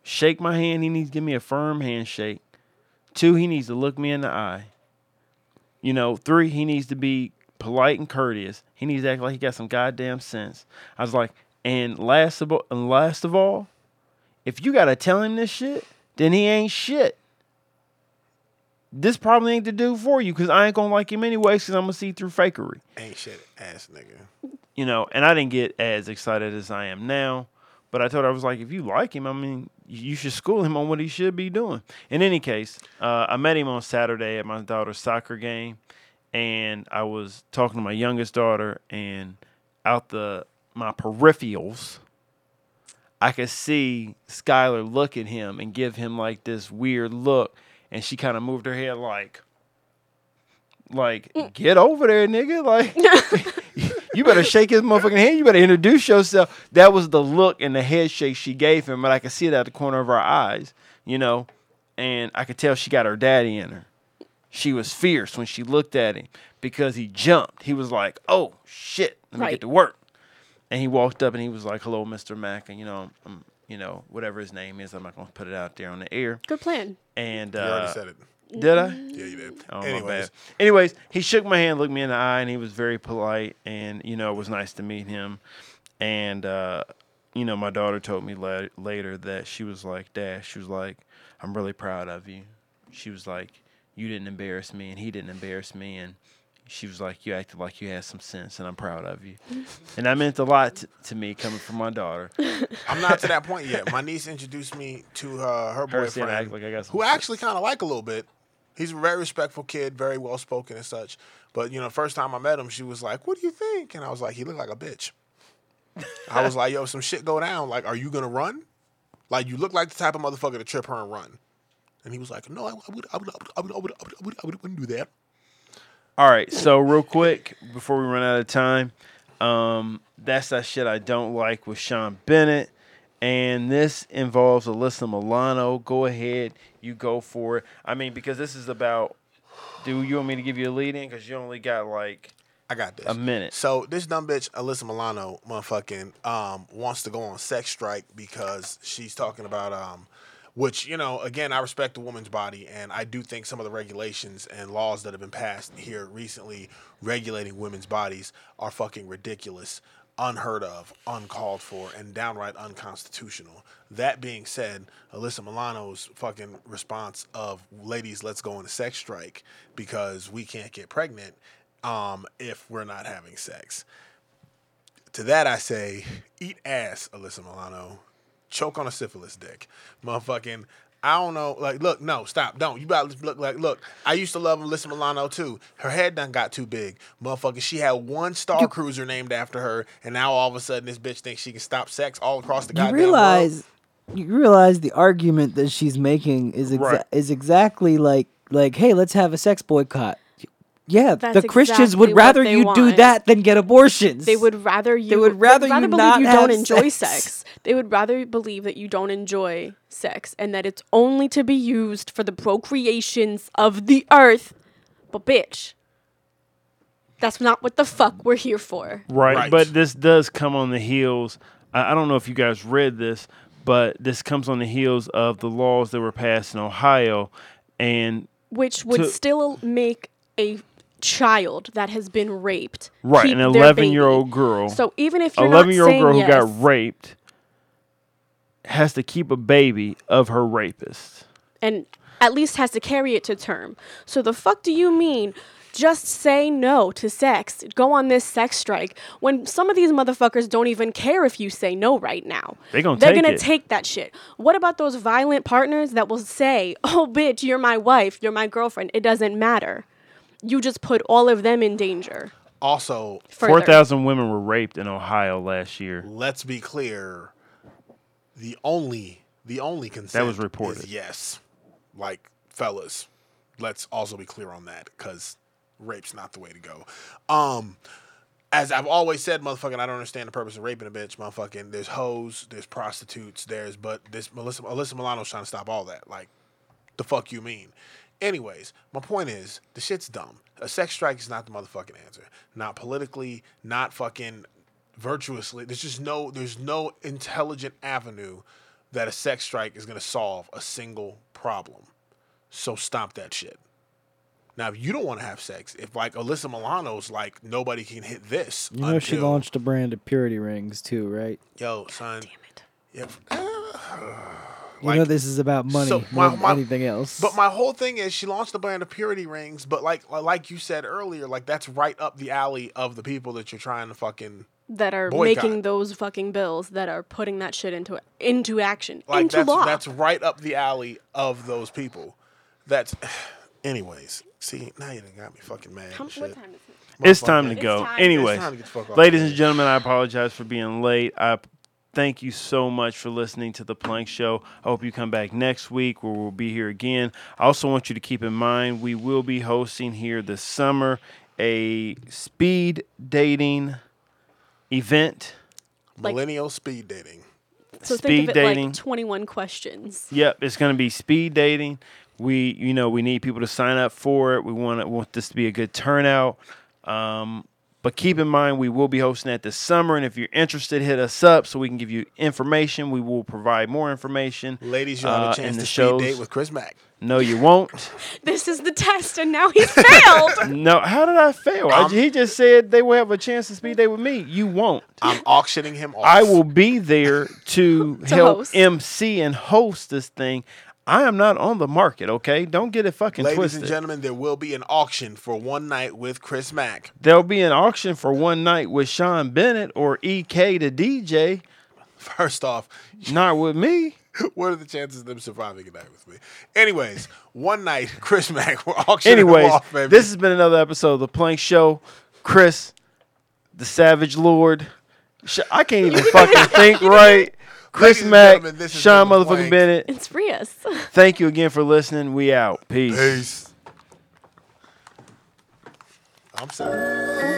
[SPEAKER 4] Shake my hand. He needs to give me a firm handshake. Two, he needs to look me in the eye. You know, three, he needs to be polite and courteous. He needs to act like he got some goddamn sense. I was like, and last of and last of all, if you gotta tell him this shit, then he ain't shit. this probably ain't the dude for you because I ain't gonna like him anyways because I'm gonna see through fakery.
[SPEAKER 1] Ain't shit ass nigga.
[SPEAKER 4] You know, and I didn't get as excited as I am now. But I told her I was like, if you like him, I mean, you should school him on what he should be doing. In any case, uh, I met him on Saturday at my daughter's soccer game, and I was talking to my youngest daughter, and out the my peripherals, I could see Skylar look at him and give him like this weird look, and she kind of moved her head like, like mm. get over there, nigga, like. you better shake his motherfucking hand. You better introduce yourself. That was the look and the head shake she gave him, but I could see it out the corner of her eyes, you know, and I could tell she got her daddy in her. She was fierce when she looked at him because he jumped. He was like, "Oh shit, let me
[SPEAKER 2] Right.
[SPEAKER 4] get to work." And he walked up and he was like, "Hello, Mr. Mack," and you know, um, you know, whatever his name is, I'm not gonna put it out there on the air.
[SPEAKER 2] Good plan.
[SPEAKER 4] And
[SPEAKER 1] You already
[SPEAKER 4] uh,
[SPEAKER 1] said it.
[SPEAKER 4] did I?
[SPEAKER 1] Yeah, you did.
[SPEAKER 4] Oh, my
[SPEAKER 1] Anyways,
[SPEAKER 4] bad. Anyways, he shook my hand, looked me in the eye, and he was very polite. And you know, it was nice to meet him. And uh, you know, my daughter told me la- later that she was like, "Dad," she was like, "I'm really proud of you." She was like, "You didn't embarrass me, and he didn't embarrass me." And she was like, "You acted like you had some sense, and I'm proud of you." and that meant a lot t- to me coming from my daughter.
[SPEAKER 1] I'm not to that point yet. My niece introduced me to uh, her
[SPEAKER 4] Her
[SPEAKER 1] boyfriend,
[SPEAKER 4] I act like I got
[SPEAKER 1] who I actually kind of like a little bit. He's a very respectful kid, very well spoken and such. But you know, first time I met him, she was like, "What do you think?" And I was like, "He looked like a bitch." I was like, "Yo, some shit go down. Like, are you gonna run? Like, you look like the type of motherfucker to trip her and run." And he was like, "No, I, I would, I would, I would, I would, I would, I would, I would, wouldn't do that."
[SPEAKER 4] All right, so real quick before we run out of time, um, that's that shit I don't like with Sean Bennett, and this involves Alyssa Milano. Go ahead, you go for it. I mean, because this is about. Do you want me to give you a lead in? Because you only got like
[SPEAKER 1] I got this.
[SPEAKER 4] a minute.
[SPEAKER 1] So this dumb bitch, Alyssa Milano, motherfucking, um, wants to go on sex strike because she's talking about, um, which you know, again, I respect a woman's body, and I do think some of the regulations and laws that have been passed here recently regulating women's bodies are fucking ridiculous, unheard of, uncalled for, and downright unconstitutional. That being said, Alyssa Milano's fucking response of "ladies, let's go on a sex strike because we can't get pregnant." um, if we're not having sex. To that I say, eat ass, Alyssa Milano. Choke on a syphilis dick. Motherfucking, I don't know. Like, look, no, stop, don't. You about to look like, look, I used to love Alyssa Milano too. Her head done got too big. Motherfucker, she had one Star Cruiser named after her, and now all of a sudden this bitch thinks she can stop sex all across the
[SPEAKER 3] You
[SPEAKER 1] goddamn
[SPEAKER 3] realize,
[SPEAKER 1] world.
[SPEAKER 3] you realize the argument that she's making is exa-
[SPEAKER 4] Right.
[SPEAKER 3] is exactly like like, hey, let's have a sex boycott. Yeah,
[SPEAKER 2] That's
[SPEAKER 3] the Christians
[SPEAKER 2] exactly
[SPEAKER 3] would rather
[SPEAKER 2] they
[SPEAKER 3] you do that than get abortions.
[SPEAKER 2] They would rather you.
[SPEAKER 3] would rather you
[SPEAKER 2] believe
[SPEAKER 3] not
[SPEAKER 2] you
[SPEAKER 3] have
[SPEAKER 2] don't enjoy
[SPEAKER 3] sex.
[SPEAKER 2] sex. They would rather believe that you don't enjoy sex and that it's only to be used for the procreations of the earth. But bitch, that's not what the fuck we're here for.
[SPEAKER 4] Right,
[SPEAKER 1] Right.
[SPEAKER 4] but this does come on the heels. I, I don't know if you guys read this, but this comes on the heels of the laws that were passed in Ohio, and
[SPEAKER 2] Which would
[SPEAKER 4] To-
[SPEAKER 2] still make a child that has been raped
[SPEAKER 4] right, an 11 year old girl.
[SPEAKER 2] So even if you're
[SPEAKER 4] 11
[SPEAKER 2] not
[SPEAKER 4] year old girl who
[SPEAKER 2] yes,
[SPEAKER 4] got raped has to keep a baby of her rapist.
[SPEAKER 2] and at least has to carry it to term. So the fuck do you mean? Just say no to sex. Go on this sex strike. When some of these motherfuckers don't even care if you say no right now.
[SPEAKER 4] They gonna
[SPEAKER 2] They're
[SPEAKER 4] take
[SPEAKER 2] gonna
[SPEAKER 4] it.
[SPEAKER 2] take that shit. What about those violent partners that will say, "Oh, bitch, you're my wife, you're my girlfriend. It doesn't matter." You just put all of them in danger.
[SPEAKER 1] Also,
[SPEAKER 2] Further.
[SPEAKER 4] 4,000 women were raped in Ohio last year.
[SPEAKER 1] let's be clear. The only, the only consent that
[SPEAKER 4] was reported.
[SPEAKER 1] is yes. Like, fellas, let's also be clear on that because rape's not the way to go. Um, as I've always said, motherfucking, I don't understand the purpose of raping a bitch, motherfucking. There's hoes, there's prostitutes, there's but this Melissa Alyssa Milano's trying to stop all that. Like, the fuck you mean? Anyways, my point is the shit's dumb. A sex strike is not the motherfucking answer. Not politically, not fucking virtuously. There's just no there's no intelligent avenue that a sex strike is gonna solve a single problem. So stop that shit. Now, if you don't want to have sex, if like Alyssa Milano's like nobody can hit this,
[SPEAKER 3] You know she launched a brand of purity rings too, right?
[SPEAKER 1] Yo, son.
[SPEAKER 2] Damn it.
[SPEAKER 1] If,
[SPEAKER 3] You know this is about money
[SPEAKER 1] so
[SPEAKER 3] more
[SPEAKER 1] my-
[SPEAKER 3] than
[SPEAKER 1] my-
[SPEAKER 3] anything else.
[SPEAKER 1] But my whole thing is she launched a brand of purity rings, but like like you said earlier, like that's right up the alley of the people that you're trying to fucking
[SPEAKER 2] that are
[SPEAKER 1] Boycott.
[SPEAKER 2] making those fucking bills that are putting that shit into into action
[SPEAKER 1] like
[SPEAKER 2] into
[SPEAKER 1] that's
[SPEAKER 2] law.
[SPEAKER 1] that's right up the alley of those people. That's anyways. See, now you done got me fucking mad.
[SPEAKER 2] How-
[SPEAKER 1] and
[SPEAKER 2] what time is it?
[SPEAKER 4] It's time to go.
[SPEAKER 2] time.
[SPEAKER 4] Anyways,
[SPEAKER 1] It's time to get the fuck off
[SPEAKER 4] ladies and gentlemen, I apologize for being late. I thank you so much for listening to the Plank Show. I hope you come back next week where we'll be here again. I also want you to keep in mind we will be hosting here this summer a speed dating event.
[SPEAKER 2] Like-
[SPEAKER 1] millennial speed dating.
[SPEAKER 2] So
[SPEAKER 4] Speed
[SPEAKER 2] think of it
[SPEAKER 4] dating.
[SPEAKER 2] like 21 questions.
[SPEAKER 4] Yep, it's going to be speed dating. We, you know, we need people to sign up for it. We want to, want this to be a good turnout. Um, but keep in mind, we will be hosting that this summer, and if you're interested, hit us up so we can give you information. We will provide more information.
[SPEAKER 1] Ladies, you'll have
[SPEAKER 4] uh,
[SPEAKER 1] a
[SPEAKER 4] in
[SPEAKER 1] chance
[SPEAKER 4] the
[SPEAKER 1] to
[SPEAKER 4] shows.
[SPEAKER 1] speed date with Chris Mack.
[SPEAKER 4] No, you won't.
[SPEAKER 2] This is the test, and now he's failed.
[SPEAKER 4] no, how did I fail? I- he just said they will have a chance to speed date with me. You won't.
[SPEAKER 1] I'm auctioning him off.
[SPEAKER 4] I will be there to,
[SPEAKER 2] To
[SPEAKER 4] help
[SPEAKER 2] host.
[SPEAKER 4] MC and host this thing. I am not on the market, okay? Don't get it fucking
[SPEAKER 1] Ladies
[SPEAKER 4] twisted.
[SPEAKER 1] and gentlemen, there will be an auction for one night with Chris Mack.
[SPEAKER 4] There'll be an auction for one night with Sean Bennett or EK the DJ,
[SPEAKER 1] First off,
[SPEAKER 4] not with me.
[SPEAKER 1] what are the chances of them surviving a night with me? Anyways, one night, Chris Mack, we're auctioning
[SPEAKER 4] Anyways,
[SPEAKER 1] off, baby.
[SPEAKER 4] this has been another episode of The Plank Show. Chris, the Savage Lord. I can't even fucking think right. Chris Mack,
[SPEAKER 1] gentlemen,
[SPEAKER 4] Sean motherfucking
[SPEAKER 1] Plank.
[SPEAKER 4] Bennett.
[SPEAKER 2] it's Rios.
[SPEAKER 4] Thank you again for listening. We out. Peace.
[SPEAKER 1] Peace. I'm sorry.